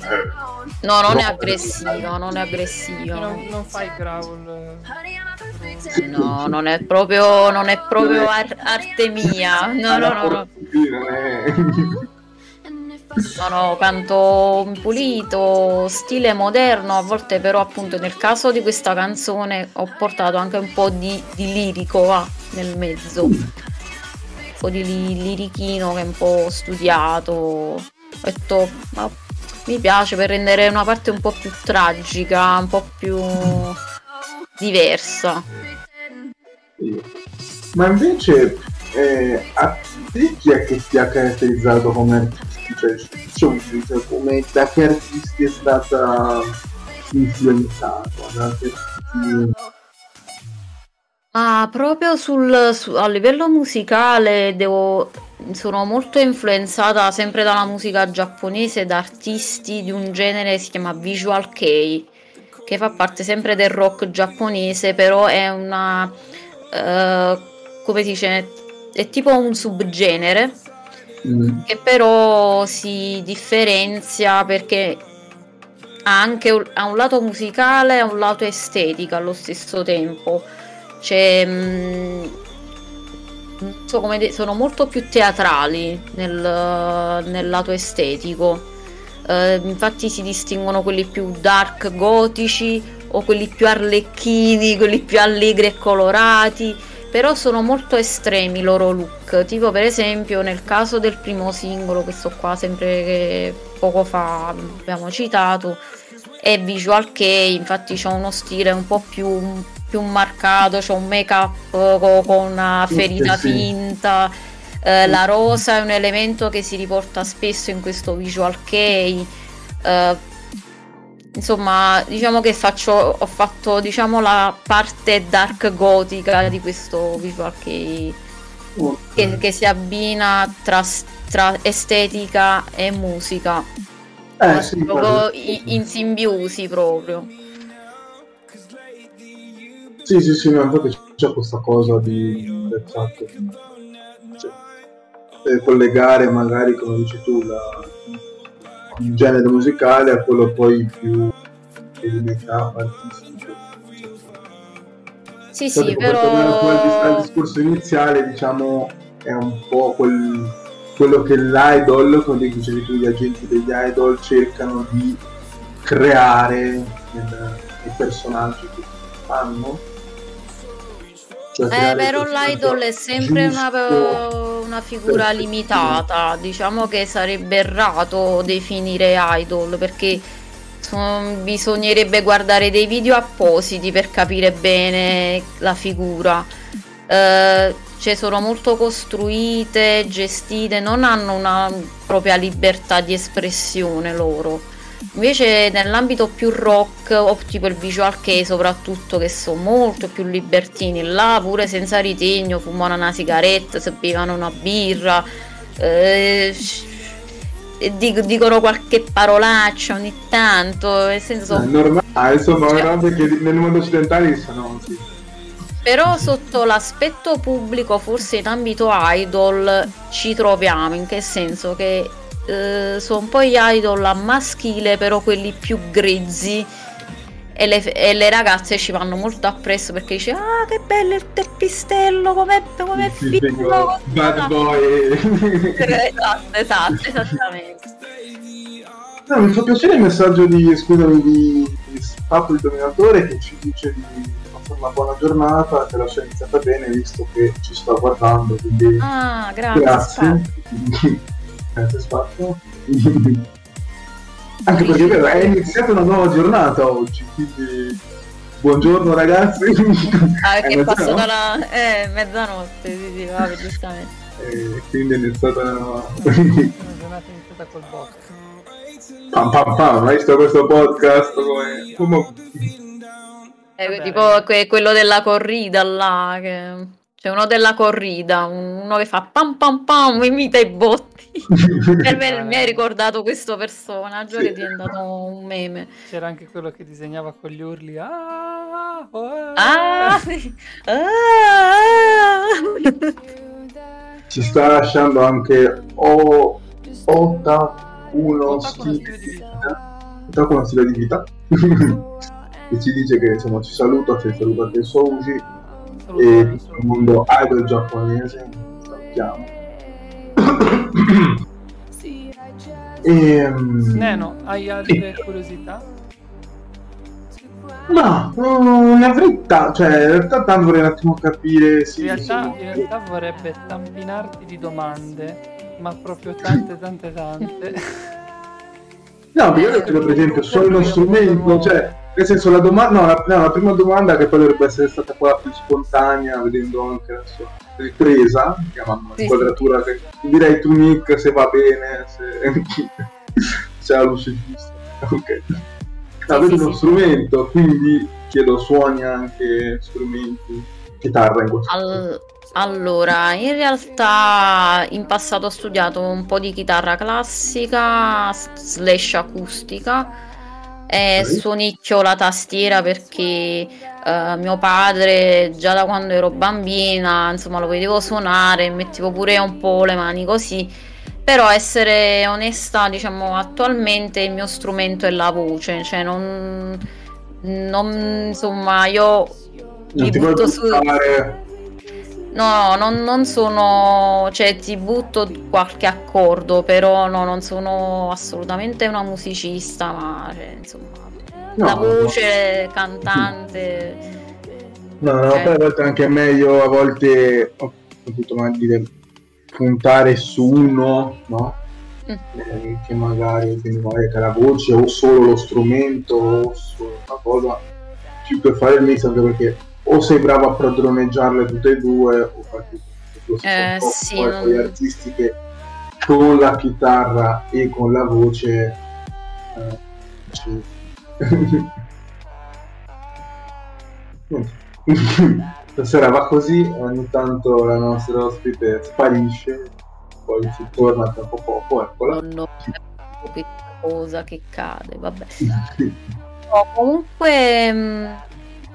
no non è aggressiva non è aggressiva non, non fai growl no non è proprio non è proprio ar- arte mia. No no no, no. No, no, canto pulito, stile moderno, a volte però appunto nel caso di questa canzone ho portato anche un po' di, di lirico va, nel mezzo, un po' di li, lirichino che è un po' studiato, ho detto ma mi piace per rendere una parte un po' più tragica, un po' più diversa. Ma invece eh, a te chi è che ti ha caratterizzato come? Cioè, cioè, come da che artisti è stata influenzata da che Ah, proprio sul, su, a livello musicale devo, sono molto influenzata sempre dalla musica giapponese da artisti di un genere si chiama Visual Kei, che fa parte sempre del rock giapponese, però è una, uh, come si dice, è tipo un subgenere mm. che però si differenzia perché ha anche ha un lato musicale e un lato estetica allo stesso tempo. C'è, mh, mm, so de- sono molto più teatrali nel, nel lato estetico. Uh, infatti si distinguono quelli più dark gotici o quelli più arlecchini, quelli più allegri e colorati però sono molto estremi i loro look. Tipo per esempio nel caso del primo singolo questo qua sempre che poco fa abbiamo citato è Visual K infatti c'è uno stile un po' più, più marcato c'è un make up con una ferita sì, finta. Eh, la rosa è un elemento che si riporta spesso in questo Visual K eh, insomma diciamo che faccio ho fatto diciamo la parte dark gotica di questo visual che, okay. che, che si abbina tra, tra, estetica e musica. Eh, sì, in, in simbiosi proprio. Sì sì sì no, infatti c'è questa cosa di del fatto cioè, collegare magari come dici tu la un genere musicale a quello poi più di make-up artistico. Sì, sì, però... Al, al discorso iniziale, diciamo, è un po' quel, quello che l'idol, come dicevi tu, gli agenti degli idol cercano di creare nel, i personaggi che fanno. Cioè, eh, però l'idol è sempre una, una, figura limitata, diciamo che sarebbe errato definire idol perché bisognerebbe guardare dei video appositi per capire bene la figura. Eh, cioè sono molto costruite, gestite, non hanno una propria libertà di espressione loro. Invece nell'ambito più rock, o tipo il visual che soprattutto, che sono molto più libertini, là pure senza ritegno, fumano una sigaretta, si bevano una birra, eh, dicono qualche parolaccia ogni tanto, nel senso... È normale, insomma, cioè, robe che nel mondo occidentale sono sì. Però sotto l'aspetto pubblico, forse in ambito idol, ci troviamo, in che senso? Che eh, sono un po' gli idol a maschile, però quelli più grezzi. E le, e le, ragazze ci vanno molto appresso perché dice ah che bello il teppistello com'è, com'è sì, figo bad boy. Esatto esatto esattamente. No, mi fa piacere il messaggio di scusami di, di Spapo il Dominatore che ci dice di passare una buona giornata che la sua è iniziata bene visto che ci sta guardando quindi ah grazie grazie <laughs> grazie Spazio <laughs> Anche perché è vero, è iniziata una nuova giornata oggi, quindi buongiorno ragazzi. Ah, <laughs> È che passo mezzanotte. dalla... Eh, mezzanotte, sì, sì, vabbè, giustamente. <laughs> E quindi è iniziata una Una giornata iniziata col botto. pam pam pam, hai visto questo podcast come, come... Eh, tipo que- quello della corrida là, che... c'è uno della corrida, un- uno che fa pam pam pam, imita i botti. Per <laughs> me mi hai ricordato questo personaggio Sì. che è diventato un meme. C'era anche quello che disegnava con gli urli. Ah, oh. Ah, sì. Ah, ah. Ci sta lasciando anche o Ota uno Otaku uno stile di vita. Otaku uno stile di vita. <laughs> e ci dice che insomma ci saluta, ci saluta anche Souji e il mondo idol giapponese. Salutiamo. <coughs> e, mm, Neno, hai altre curiosità? Ma mm, avrei ta- cioè in realtà tanto vorrei un attimo capire sì, In realtà, insomma, in realtà vorrebbe tampinarti di domande, ma proprio tante, tante, tante. No, perché io credo per esempio solo lo strumento, cioè nel senso la domanda, no, la, no, la prima domanda che poi dovrebbe essere stata quella più spontanea, vedendo anche la sua ripresa, chiamando Sì, inquadratura, che direi tu Nick se va bene, se c'è la luce giusta. Ok. Sì, Avete sì, uno sì. strumento, quindi chiedo suoni anche strumenti, chitarra in questo caso. Al- allora, in realtà in passato ho studiato un po' di chitarra classica slash acustica e Ok. suonicchio la tastiera perché eh, mio padre già da quando ero bambina, insomma, lo vedevo suonare, mettevo pure un po' le mani così. Però essere onesta, diciamo, attualmente il mio strumento è la voce, cioè non, non insomma, io Non mi butto su- No, non, non sono, cioè ti butto qualche accordo, però no, non sono assolutamente una musicista, ma cioè, insomma, No, la no. voce, cantante. No, no, Eh. poi a volte è anche meglio a volte ho potuto dire puntare su uno, no? Mm. Eh, che magari quindi magari che la voce o solo lo strumento o solo una cosa più per fare il mix anche perché o sei bravo a padroneggiarle tutte e due o fai Eh, sì, poi non- quegli artisti che con la chitarra e con la voce eh, Niente. <laughs> Stasera va così, ogni tanto la nostra ospite sparisce, poi si torna tra poco poco, eccola. Non ho <laughs> che cosa che cade, vabbè. No, <laughs> comunque, mh,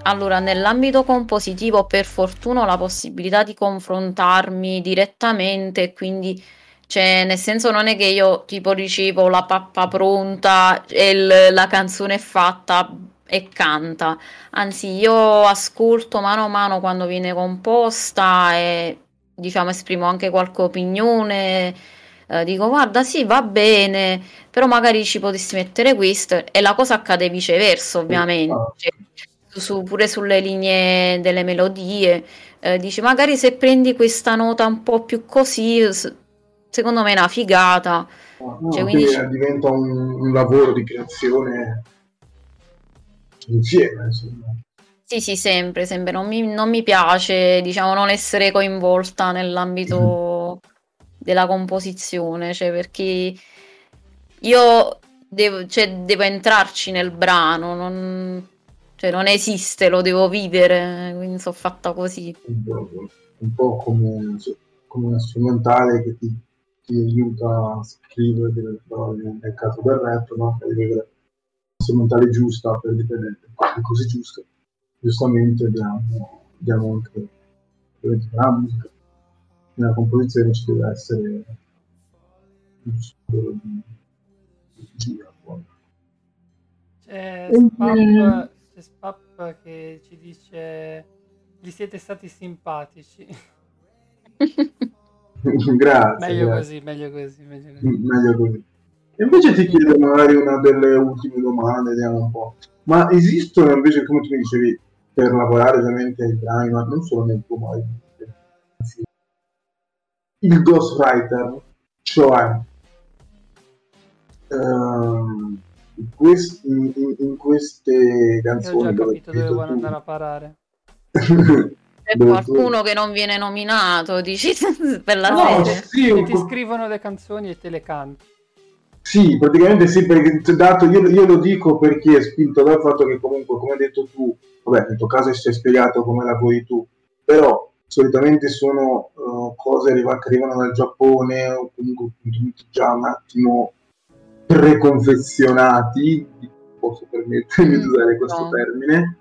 allora, nell'ambito compositivo, per fortuna ho la possibilità di confrontarmi direttamente, quindi, cioè, nel senso non è che io tipo ricevo la pappa pronta e il- la canzone è fatta e canta, anzi, io ascolto mano a mano quando viene composta e, diciamo, esprimo anche qualche opinione. eh, dico, guarda, sì, va bene, però magari ci potessi mettere questo e la cosa accade viceversa ovviamente. Cioè, su- pure sulle linee delle melodie eh, dici magari se prendi questa nota un po' più così secondo me è una figata. No, no, Cioè, quindi diventa un, un lavoro di creazione insieme, insomma. sì sì sempre sempre. Non mi, non mi piace diciamo non essere coinvolta nell'ambito della composizione. Cioè perché io devo, cioè, devo entrarci nel brano non, cioè, non esiste lo devo vivere quindi sono fatta così Un po', un po' come, un- come una strumentale che ti, ti aiuta a scrivere delle parole, nel caso del rap, no? Devi avere la strumentale giusta per dipendente, è così giusto. Giustamente diamo, diamo anche nella musica, nella composizione ci deve essere un suono di, di gira poi. Mhm. Spap, c'è Spap che ci dice gli siete stati simpatici. <laughs> grazie, meglio grazie. così, meglio così, meglio così. Mm, meglio così. E invece ti chiedo magari una delle ultime domande, vediamo un po'. Ma esistono invece, come tu mi dicevi, per lavorare ovviamente ai brani, ma non solo nel tuo ma il ghostwriter, cioè ehm, in, quest- in, in queste canzoni... Io ho già capito dove vuole andare a parare. C'è qualcuno che non viene nominato, dici, <laughs> per la no, serie? Sì, e ti scrivono le canzoni e te le canti. Sì, praticamente sì, perché dato, io, io, lo dico perché è spinto dal fatto che comunque, come hai detto tu, vabbè, nel tuo caso si è spiegato come lavori tu, però solitamente sono uh, cose arriva, che arrivano dal Giappone o comunque già un attimo preconfezionati, posso permettermi di usare questo no. termine,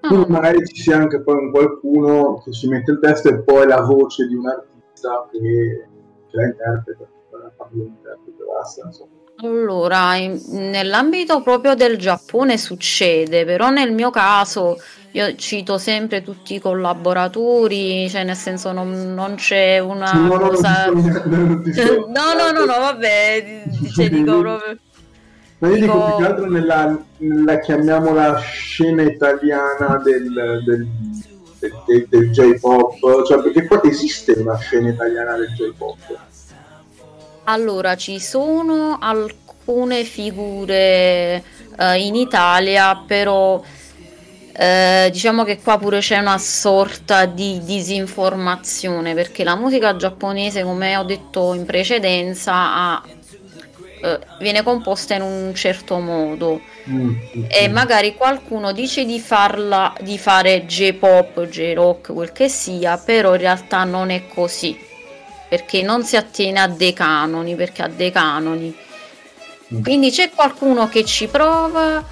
quindi magari ci sia anche poi un qualcuno che ci mette il testo e poi la voce di un artista che, la interpreta, la interpreta, basta, insomma. Allora, in, nell'ambito proprio del Giappone succede, però nel mio caso io cito sempre tutti i collaboratori, cioè nel senso non, non c'è una no, cosa... No, no, no, no, vabbè, cioè, dico proprio... Ma io dico, dico più che altro nella, nella, chiamiamola scena italiana del, del, del, del, J-pop, cioè perché poi esiste una scena italiana del J-pop. Allora, ci sono alcune figure uh, in Italia, però eh, diciamo che qua pure c'è una sorta di disinformazione perché la musica giapponese, come ho detto in precedenza, ha, eh, viene composta in un certo modo. Mm, e magari qualcuno dice di, farla, di fare J-pop, J-rock, quel che sia, però in realtà non è così perché non si attiene a dei canoni, perché ha dei canoni. Mm. Quindi c'è qualcuno che ci prova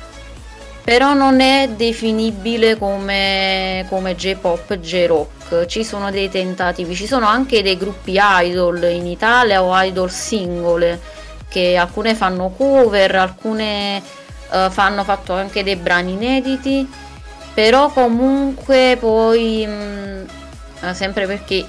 però non è definibile come, come J-pop, J-rock. Ci sono dei tentativi, ci sono anche dei gruppi idol in Italia o idol singole che alcune fanno cover, alcune uh, fanno fatto anche dei brani inediti, però comunque poi mh, mm, sempre perché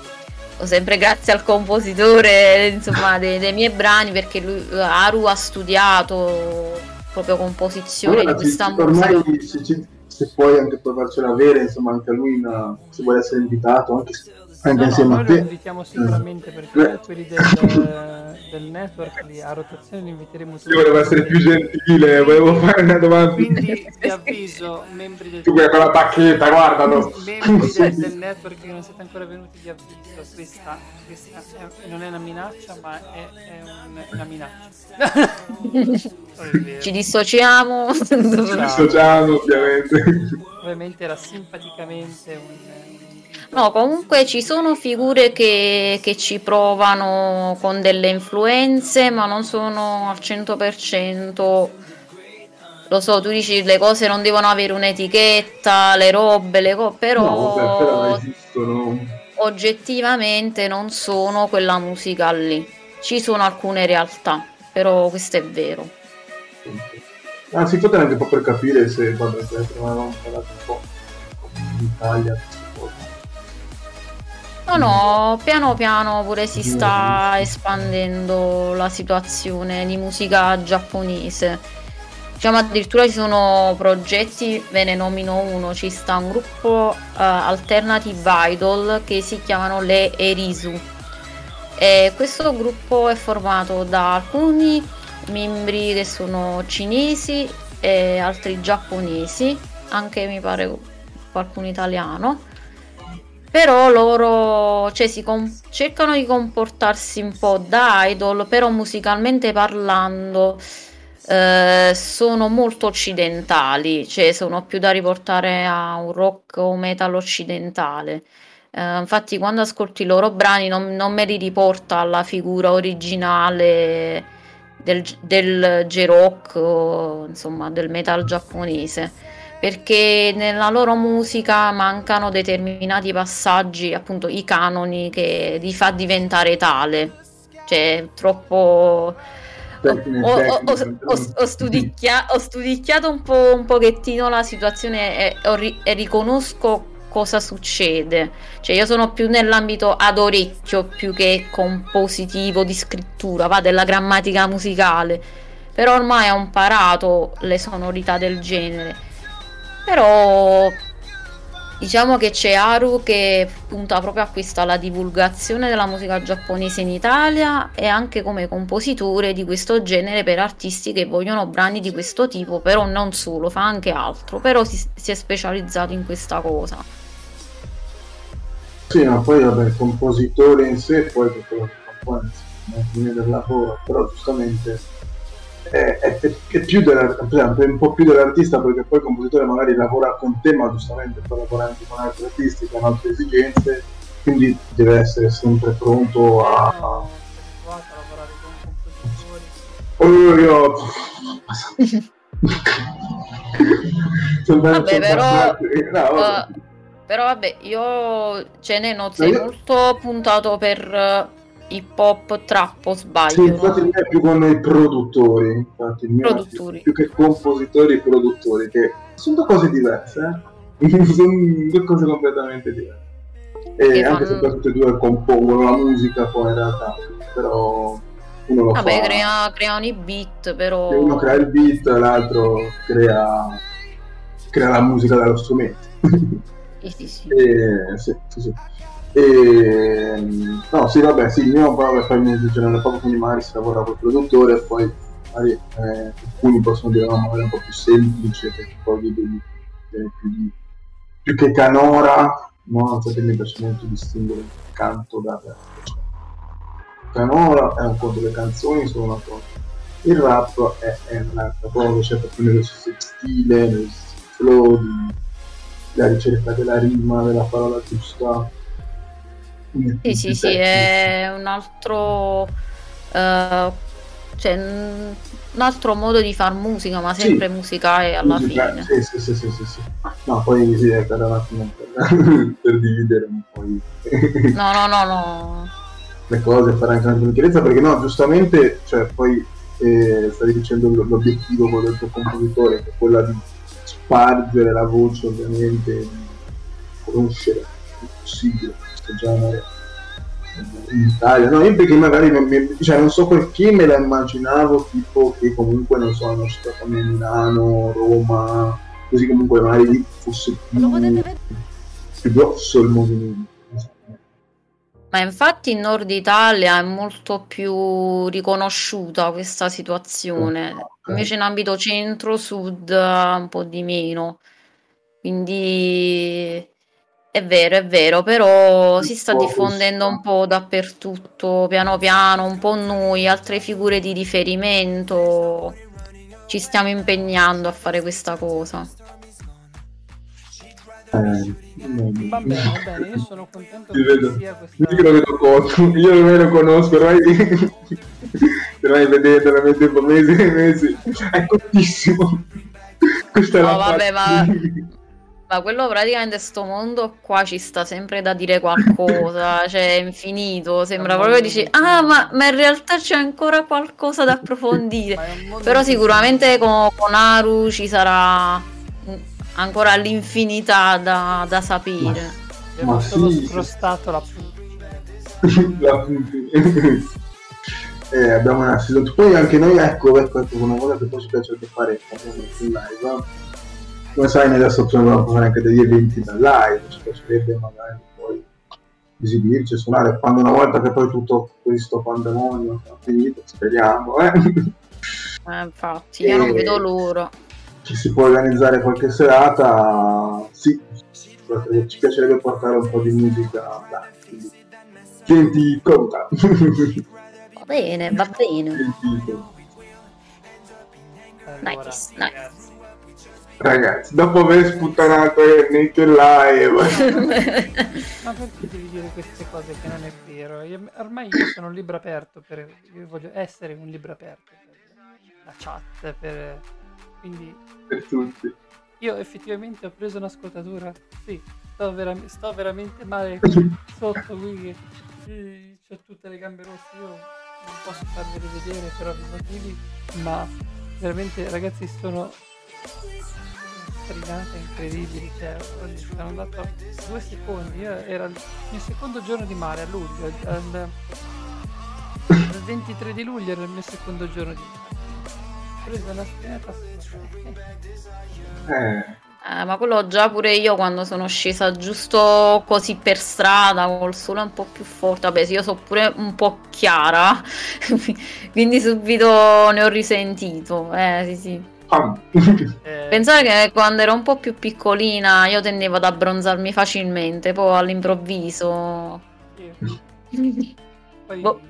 sempre grazie al compositore insomma dei, dei miei brani perché lui Aru ha studiato proprio composizione allora, di questa musica. Ormai se, se, se puoi anche provarcela avere, insomma anche a lui una, se vuole essere invitato, anche se anche no, insieme no, a te. Lo invitiamo sicuramente perché quelli del, <laughs> del network lì, a rotazione li inviteremo tutti. Io volevo essere più gentile, volevo fare una domanda. Quindi <laughs> vi avviso, membri del Tu con la bacchetta, guardalo. Membri del, <laughs> del, network che non siete ancora venuti, vi avviso. Questa, questa è, non è una minaccia, ma è, è un, una minaccia. Ci dissociamo. Ci dissociamo, ovviamente. Ovviamente era simpaticamente un No, comunque ci sono figure che, che, ci provano con delle influenze, ma non sono al 100%. Lo so, tu dici le cose non devono avere un'etichetta, le robe, le cose, però, no, vabbè, però esistono. oggettivamente non sono quella musica lì. Ci sono alcune realtà, però questo è vero. Anzi, potete anche un po' per capire se quando avevamo parlato un po' in Italia No, no, piano piano pure si sta espandendo la situazione di musica giapponese. Diciamo addirittura ci sono progetti, ve ne nomino uno, ci sta un gruppo uh, Alternative Idol che si chiamano le Erisu. E questo gruppo è formato da alcuni membri che sono cinesi e altri giapponesi, anche mi pare qualcuno italiano però loro cioè, com- cercano di comportarsi un po' da idol, però musicalmente parlando eh, sono molto occidentali, cioè sono più da riportare a un rock o metal occidentale. Eh, infatti quando ascolti i loro brani non, non me li riporta alla figura originale del, del J-rock o insomma del metal giapponese perché nella loro musica mancano determinati passaggi, appunto i canoni che li fa diventare tale, cioè troppo... Ho, ho, ho, ho, studicchia, ho studicchiato un, po', un pochettino la situazione e, e, riconosco cosa succede. Cioè, io sono più nell'ambito ad orecchio più che compositivo di scrittura, va della grammatica musicale. Però ormai ho imparato le sonorità del genere però Diciamo che c'è Haru che punta proprio a questa, alla divulgazione della musica giapponese in Italia e anche come compositore di questo genere per artisti che vogliono brani di questo tipo, però non solo, fa anche altro, però si, si è specializzato in questa cosa. Sì, ma poi vabbè, il compositore in sé poi che quello che compone alla fine del lavoro, però giustamente è, è, è più un po' più dell'artista perché poi il compositore magari lavora con te ma giustamente poi lavora anche con altri artisti che hanno altre esigenze quindi deve essere sempre pronto a, a... Oh, io... <laughs> vabbè però no, vabbè. Uh, però vabbè io ce ne non sei molto puntato per hip hop trap o sbaglio? Sì, infatti il mio è più con i produttori, infatti il mio produttori. Più, più, che compositori e produttori, che sono due cose diverse, eh? <laughs> sono due cose completamente diverse. E anche fanno... se tutte e due compongono la musica poi in realtà, però uno lo Vabbè, fa. Crea, creano i beat, però... E uno crea il beat, l'altro crea, crea la musica dallo strumento. <laughs> Sì, sì, sì. E, sì, sì, sì. E, no, sì, vabbè, sì, il mio vabbè, poi in generale proprio quindi magari si lavora col produttore e poi magari eh, alcuni possono dire no, magari un po' più semplice perché poi devi più, più che canora, no, che mi piace molto distinguere il canto da canora è un conto, le canzoni sono una cosa, il rap è, è un'altra cosa, c'è proprio nello stesso stile, nello stesso flow, la ricerca della rima, della parola giusta sì, sì, sì, è un altro, uh, cioè, un altro modo di far musica, ma sempre sì. musicale alla musica, fine. Sì, sì, sì, sì, sì. No, poi sì, per un attimo per, <laughs> per dividere un po' i... <laughs> no, no, no, no. le cose, fare anche una chiarezza, perché no, giustamente, cioè, poi eh, stavi dicendo l'obiettivo del tuo compositore, che è quello di spargere la voce, ovviamente, di conoscere il possibile questo genere in Italia. No, io perché magari non, mi, cioè, non so perché me la immaginavo tipo che comunque non so, hanno citato a Milano, Roma, così comunque magari fosse più, più grosso il movimento. Ma infatti in Nord Italia è molto più riconosciuta questa situazione, okay. invece in ambito centro-sud un po' di meno. Quindi è vero, è vero, però si sta diffondendo un po' dappertutto, piano piano, un po' noi, altre figure di riferimento. Ci stiamo impegnando a fare questa cosa. Eh, va bene, va bene, io sono contento che vedo. sia questa... Io lo vedo poco, io me lo conosco, ormai, <laughs> ormai vedete veramente dopo mesi e mesi, è cortissimo. Questa no, è la vabbè, ma ma quello praticamente sto mondo qua ci sta sempre da dire qualcosa, <laughs> cioè è infinito, sembra proprio che dici, ah ma, ma, in realtà c'è ancora qualcosa da approfondire, <laughs> però sicuramente con, con Aru ci sarà ancora l'infinità da, da sapere. Ma, ma sì. scrostato la punta. <laughs> eh, abbiamo una season poi anche noi ecco, ecco, ecco una cosa che poi ci piacerebbe fare in live come sai noi adesso possiamo fare anche degli eventi da live ci piacerebbe magari poi esibirci, suonare. Quando una volta che poi tutto questo pandemonio è finito, speriamo eh? Eh, infatti io non vedo l'ora. ci si può organizzare qualche serata sì, ci piacerebbe portare un po' di musica dai, tienti conta va bene, va bene. Nice, nice Ragazzi, dopo aver sputtanato Nate Live. <laughs> Ma perché devi dire queste cose che non è vero? Io, ormai io sono un libro aperto, per, io voglio essere un libro aperto per la chat, per, quindi... Per tutti. Io effettivamente ho preso una scottatura, sì, sto, vera- sto veramente male <laughs> sotto qui, che ho tutte le gambe rosse, io non posso farvele vedere per ovvi motivi, ma veramente ragazzi sono strinata incredibile, cioè, sono andato due secondi, io era il mio secondo giorno di mare a luglio, al, il 23 di luglio era il mio secondo giorno di mare. Ho preso una spinata eh. Eh, ma quello già pure io quando sono scesa giusto così per strada col sole un po' più forte. Vabbè, sì, io so pure un po' chiara, <laughs> quindi subito ne ho risentito. Eh, sì, sì. Ah. Eh, Pensare che quando ero un po' più piccolina io tendevo ad abbronzarmi facilmente, poi all'improvviso. sì. <laughs> Poi Boh.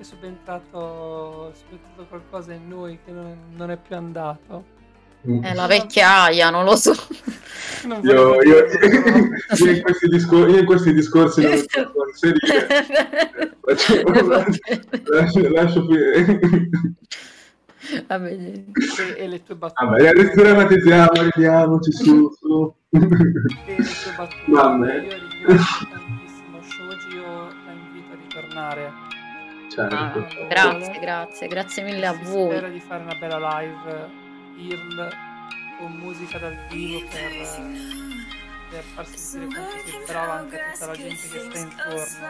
è subentrato, è subentrato qualcosa in noi che non, non è più andato. È la vecchiaia, non lo so. Non Io, io, io in questi discor- io in questi discorsi non posso inserire. Faccio- lascio, lascio qui. <laughs> Vabbè, sì. e, e le tue battute. Vabbè, risdramatizziamo, ridiamoci su. su. e le tue battute. Vabbè. Io ringrazio tantissimo Shoji, io la invito a ritornare. Certo. Ah, grazie, grazie, grazie mille a Si voi. Spera di fare una bella live IRL con musica dal vivo per, per far sentire quanto sei brava anche a tutta la gente che sta intorno.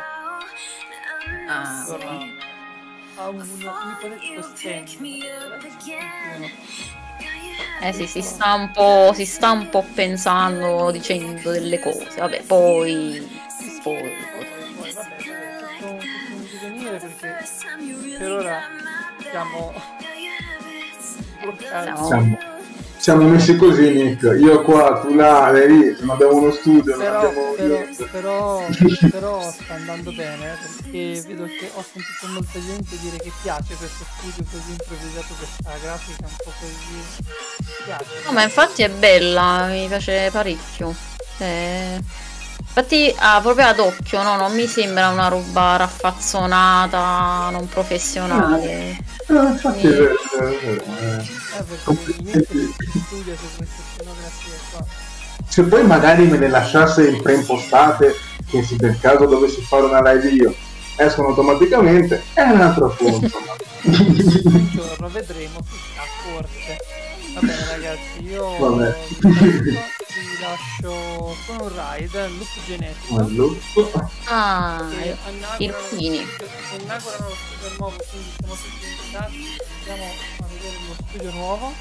Ah, Intorno a un, un stand. Eh sì, si sta un po', si sta un po' pensando, dicendo delle cose. Vabbè, poi, poi, Poi, vabbè, perché per ora siamo. Siamo- Siamo, siamo messi così, Nick. Io qua, tu là, lei lì. Non abbiamo uno studio, non Però, abbiamo però, però, però sta andando bene perché vedo che ho sentito molta gente dire che piace questo studio così improvvisato, questa grafica un po' così. Mi piace. No, ma infatti è bella, mi piace parecchio. Eh, Infatti, ah, proprio ad occhio, no? Non mi sembra una roba raffazzonata, non professionale. Ah, infatti, Sì. è vero, è vero, eh. Eh, perché niente di studio su queste scenografie qua. Se poi magari me le lasciasse in preimpostate, che se per caso dovessi fare una live io, escono automaticamente, è un altro punto. <laughs> Un giorno vedremo chissà forse. Va bene ragazzi, io Vabbè. vi lascio con un ride, loop genetico. Ma lupo. Ah, Irpini. inaugurano lo studio nuovo, quindi siamo tutti invitati, andiamo a vedere lo studio nuovo.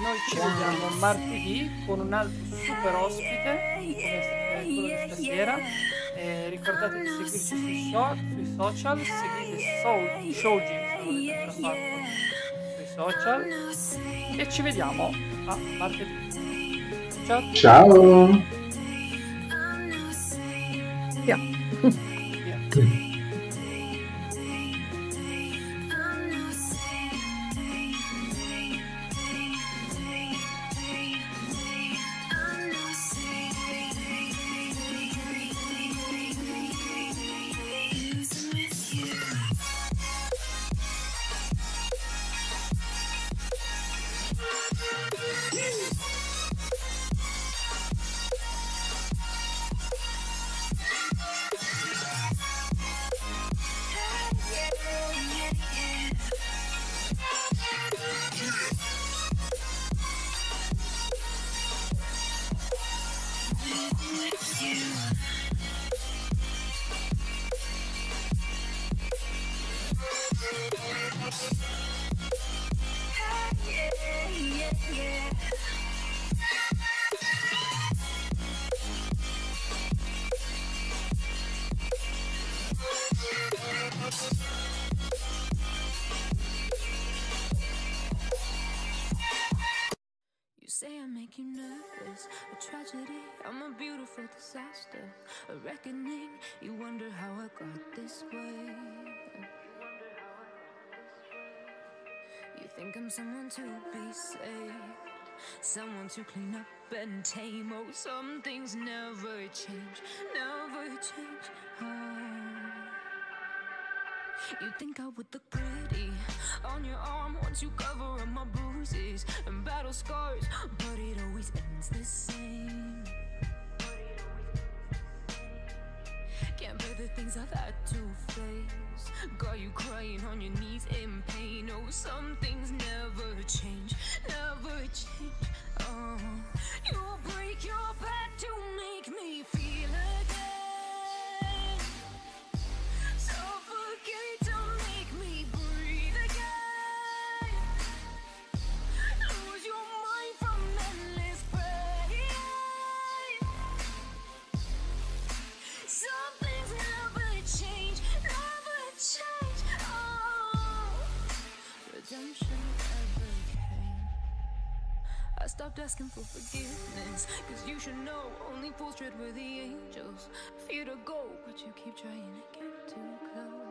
Noi ci vediamo martedì con un altro super ospite, come quello di stasera. Eh, ricordatevi di seguirci sui, so- sui social, seguite Soul, Shouji, se volete social. E ci vediamo a martedì. Ciao! Ciao. Via. Via. Disaster, a reckoning. You wonder how I got this way. You think I'm someone to be saved, someone to clean up and tame. Oh, some things never change, never change. Oh. You think I would look pretty on your arm once you cover up my bruises and battle scars, but it always ends the same. The things I've had to face. Got you crying on your knees in pain. Oh, some things never change, never change. Oh, you break your back to make me feel again. Suffocate I stopped asking for forgiveness, cause you should know only fools tread where the angels fear to go, but you keep trying to get too close.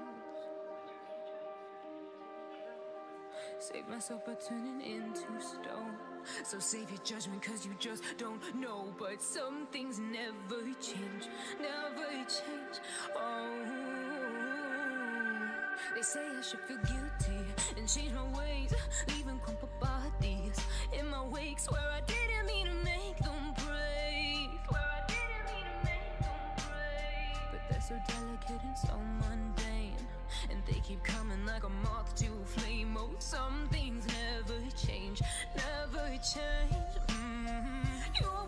Save myself by turning into stone. So save your judgment, cause you just don't know. But some things never change, never change. Oh. They say I should feel guilty and change my ways, leaving crumpled bodies in my wake. Swear I didn't mean to make them break. Where I didn't mean to make them break. But they're so delicate and so mundane, and they keep coming like a moth to a flame. Oh, some things never change, never change. Mm -hmm. You